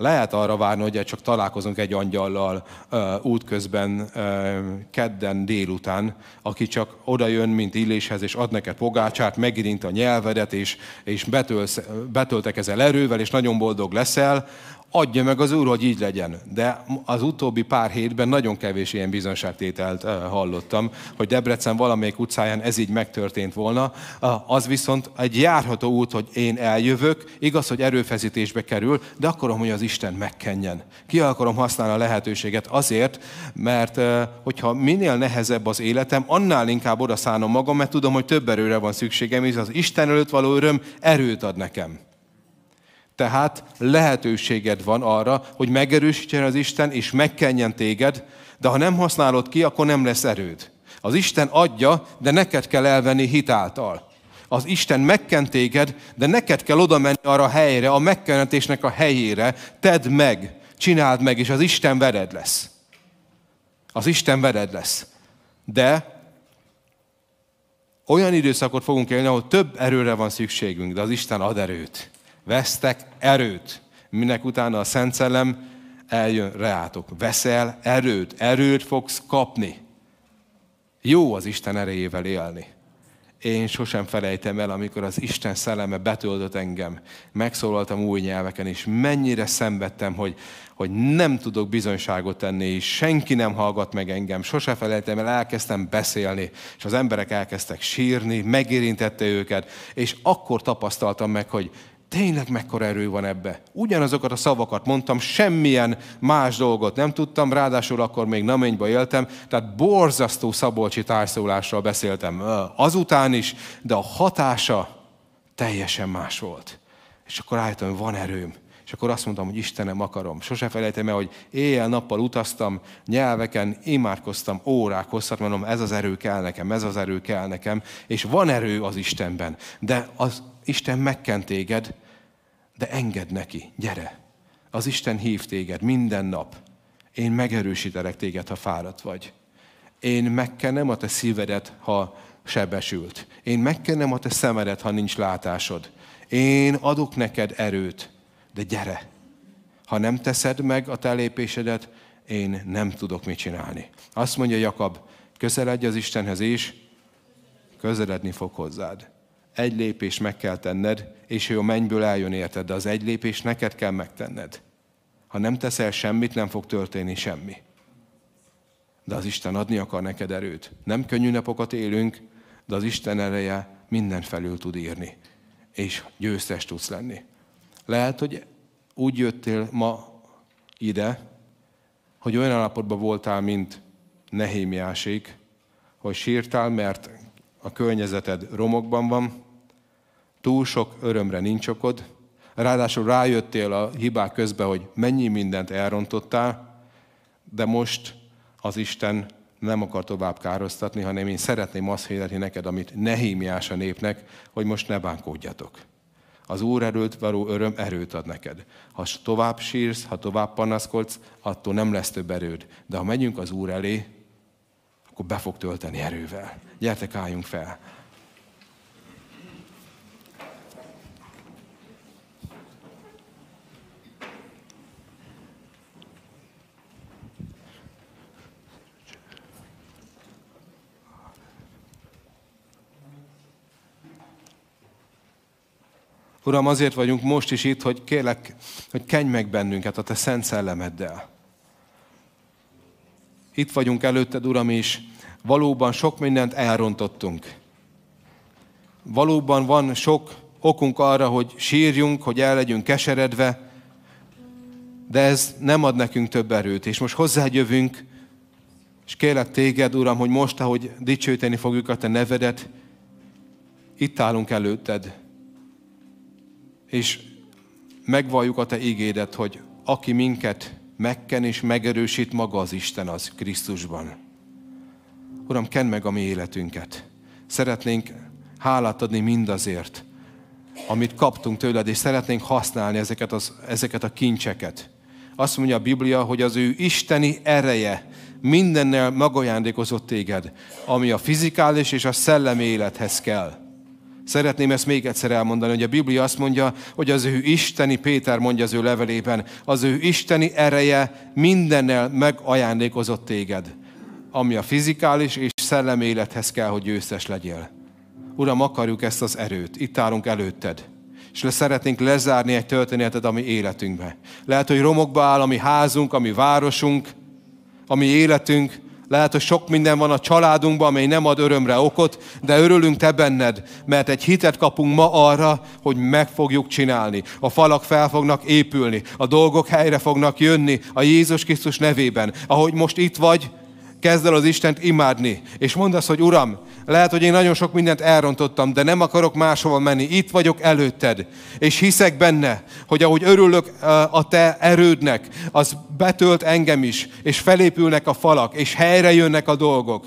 S1: Lehet arra várni, hogy csak találkozunk egy angyallal uh, útközben, uh, kedden délután, aki csak oda jön, mint illéshez, és ad neked pogácsát, megérint a nyelvedet, és, és betölsz, betöltek ezzel erővel, és nagyon boldog leszel, adja meg az Úr, hogy így legyen. De az utóbbi pár hétben nagyon kevés ilyen bizonságtételt hallottam, hogy Debrecen valamelyik utcáján ez így megtörtént volna. Az viszont egy járható út, hogy én eljövök, igaz, hogy erőfeszítésbe kerül, de akarom, hogy az Isten megkenjen. Ki akarom használni a lehetőséget azért, mert hogyha minél nehezebb az életem, annál inkább oda szánom magam, mert tudom, hogy több erőre van szükségem, és az Isten előtt való öröm erőt ad nekem. Tehát lehetőséged van arra, hogy megerősítsen az Isten, és megkenjen téged, de ha nem használod ki, akkor nem lesz erőd. Az Isten adja, de neked kell elvenni hitáltal. Az Isten megkent téged, de neked kell oda menni arra a helyre, a megkenetésnek a helyére. Tedd meg, csináld meg, és az Isten vered lesz. Az Isten vered lesz. De olyan időszakot fogunk élni, ahol több erőre van szükségünk, de az Isten ad erőt vesztek erőt. Minek utána a Szent Szellem eljön reátok. Veszel erőt, erőt fogsz kapni. Jó az Isten erejével élni. Én sosem felejtem el, amikor az Isten szelleme betöltött engem. Megszólaltam új nyelveken, és mennyire szenvedtem, hogy, hogy nem tudok bizonyságot tenni, és senki nem hallgat meg engem. Sose felejtem el, elkezdtem beszélni, és az emberek elkezdtek sírni, megérintette őket, és akkor tapasztaltam meg, hogy Tényleg mekkora erő van ebbe. Ugyanazokat a szavakat mondtam, semmilyen más dolgot nem tudtam, ráadásul akkor még Naményba éltem, tehát borzasztó szabolcsi társzólással beszéltem azután is, de a hatása teljesen más volt. És akkor állítom, hogy van erőm. És akkor azt mondtam, hogy Istenem, akarom. Sose felejtem el, hogy éjjel-nappal utaztam, nyelveken, imádkoztam órák hosszat, mondom, ez az erő kell nekem, ez az erő kell nekem, és van erő az Istenben. De az Isten megkent téged, de engedd neki, gyere. Az Isten hív téged minden nap. Én megerősítelek téged, ha fáradt vagy. Én megkenem a te szívedet, ha sebesült. Én megkenem a te szemedet, ha nincs látásod. Én adok neked erőt, de gyere. Ha nem teszed meg a te lépésedet, én nem tudok mit csinálni. Azt mondja Jakab, közeledj az Istenhez, és közeledni fog hozzád egy lépés meg kell tenned, és ő a mennyből eljön érted, de az egy lépés neked kell megtenned. Ha nem teszel semmit, nem fog történni semmi. De az Isten adni akar neked erőt. Nem könnyű napokat élünk, de az Isten ereje minden felül tud írni. És győztes tudsz lenni. Lehet, hogy úgy jöttél ma ide, hogy olyan állapotban voltál, mint Nehémiásék, hogy sírtál, mert a környezeted romokban van, túl sok örömre nincs okod, ráadásul rájöttél a hibák közben, hogy mennyi mindent elrontottál, de most az Isten nem akar tovább károztatni, hanem én szeretném azt hirdetni neked, amit Nehémiás a népnek, hogy most ne bánkódjatok. Az Úr erőt való öröm erőt ad neked. Ha tovább sírsz, ha tovább panaszkodsz, attól nem lesz több erőd. De ha megyünk az Úr elé, akkor be fog tölteni erővel. Gyertek, álljunk fel! Uram, azért vagyunk most is itt, hogy kérlek, hogy kenj meg bennünket a Te szent szellemeddel. Itt vagyunk előtted, Uram, és valóban sok mindent elrontottunk. Valóban van sok okunk arra, hogy sírjunk, hogy el legyünk keseredve, de ez nem ad nekünk több erőt. És most hozzád jövünk, és kérlek téged, Uram, hogy most, ahogy dicsőíteni fogjuk a te nevedet, itt állunk előtted, és megvalljuk a te ígédet, hogy aki minket megken és megerősít, maga az Isten az Krisztusban. Uram, kenn meg a mi életünket. Szeretnénk hálát adni mindazért, amit kaptunk tőled, és szeretnénk használni ezeket, az, ezeket a kincseket. Azt mondja a Biblia, hogy az ő isteni ereje mindennel magajándékozott téged, ami a fizikális és a szellemi élethez kell. Szeretném ezt még egyszer elmondani, hogy a Biblia azt mondja, hogy az ő isteni, Péter mondja az ő levelében, az ő isteni ereje mindennel megajándékozott téged, ami a fizikális és szellemi élethez kell, hogy győztes legyél. Uram, akarjuk ezt az erőt. Itt állunk előtted. És le szeretnénk lezárni egy történetet a mi életünkbe. Lehet, hogy romokba áll a mi házunk, a mi városunk, a mi életünk, lehet, hogy sok minden van a családunkban, amely nem ad örömre okot, de örülünk te benned, mert egy hitet kapunk ma arra, hogy meg fogjuk csinálni. A falak fel fognak épülni, a dolgok helyre fognak jönni a Jézus Krisztus nevében. Ahogy most itt vagy, kezd el az Istent imádni, és mondd azt, hogy Uram, lehet, hogy én nagyon sok mindent elrontottam, de nem akarok máshova menni. Itt vagyok előtted, és hiszek benne, hogy ahogy örülök a te erődnek, az betölt engem is, és felépülnek a falak, és helyre jönnek a dolgok.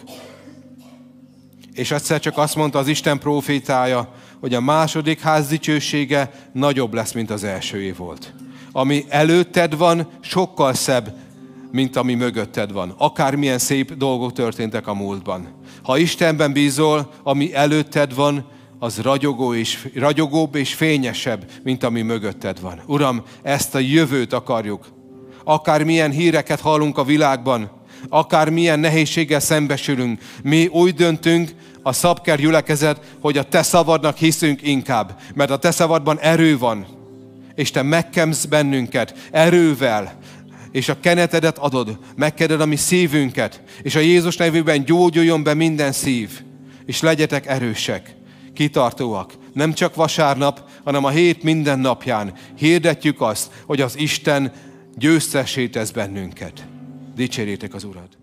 S1: És egyszer csak azt mondta az Isten profétája, hogy a második ház dicsősége nagyobb lesz, mint az elsőé volt. Ami előtted van, sokkal szebb, mint ami mögötted van. Akármilyen szép dolgok történtek a múltban. Ha Istenben bízol, ami előtted van, az ragyogó és, ragyogóbb és fényesebb, mint ami mögötted van. Uram, ezt a jövőt akarjuk. Akármilyen híreket hallunk a világban, akármilyen nehézséggel szembesülünk, mi úgy döntünk, a szabker gyülekezet, hogy a te szavadnak hiszünk inkább, mert a te szavadban erő van, és te megkemsz bennünket erővel, és a kenetedet adod, megkeded a mi szívünket, és a Jézus nevében gyógyuljon be minden szív, és legyetek erősek, kitartóak. Nem csak vasárnap, hanem a hét minden napján hirdetjük azt, hogy az Isten győztesé tesz bennünket. Dicsérjétek az Urat!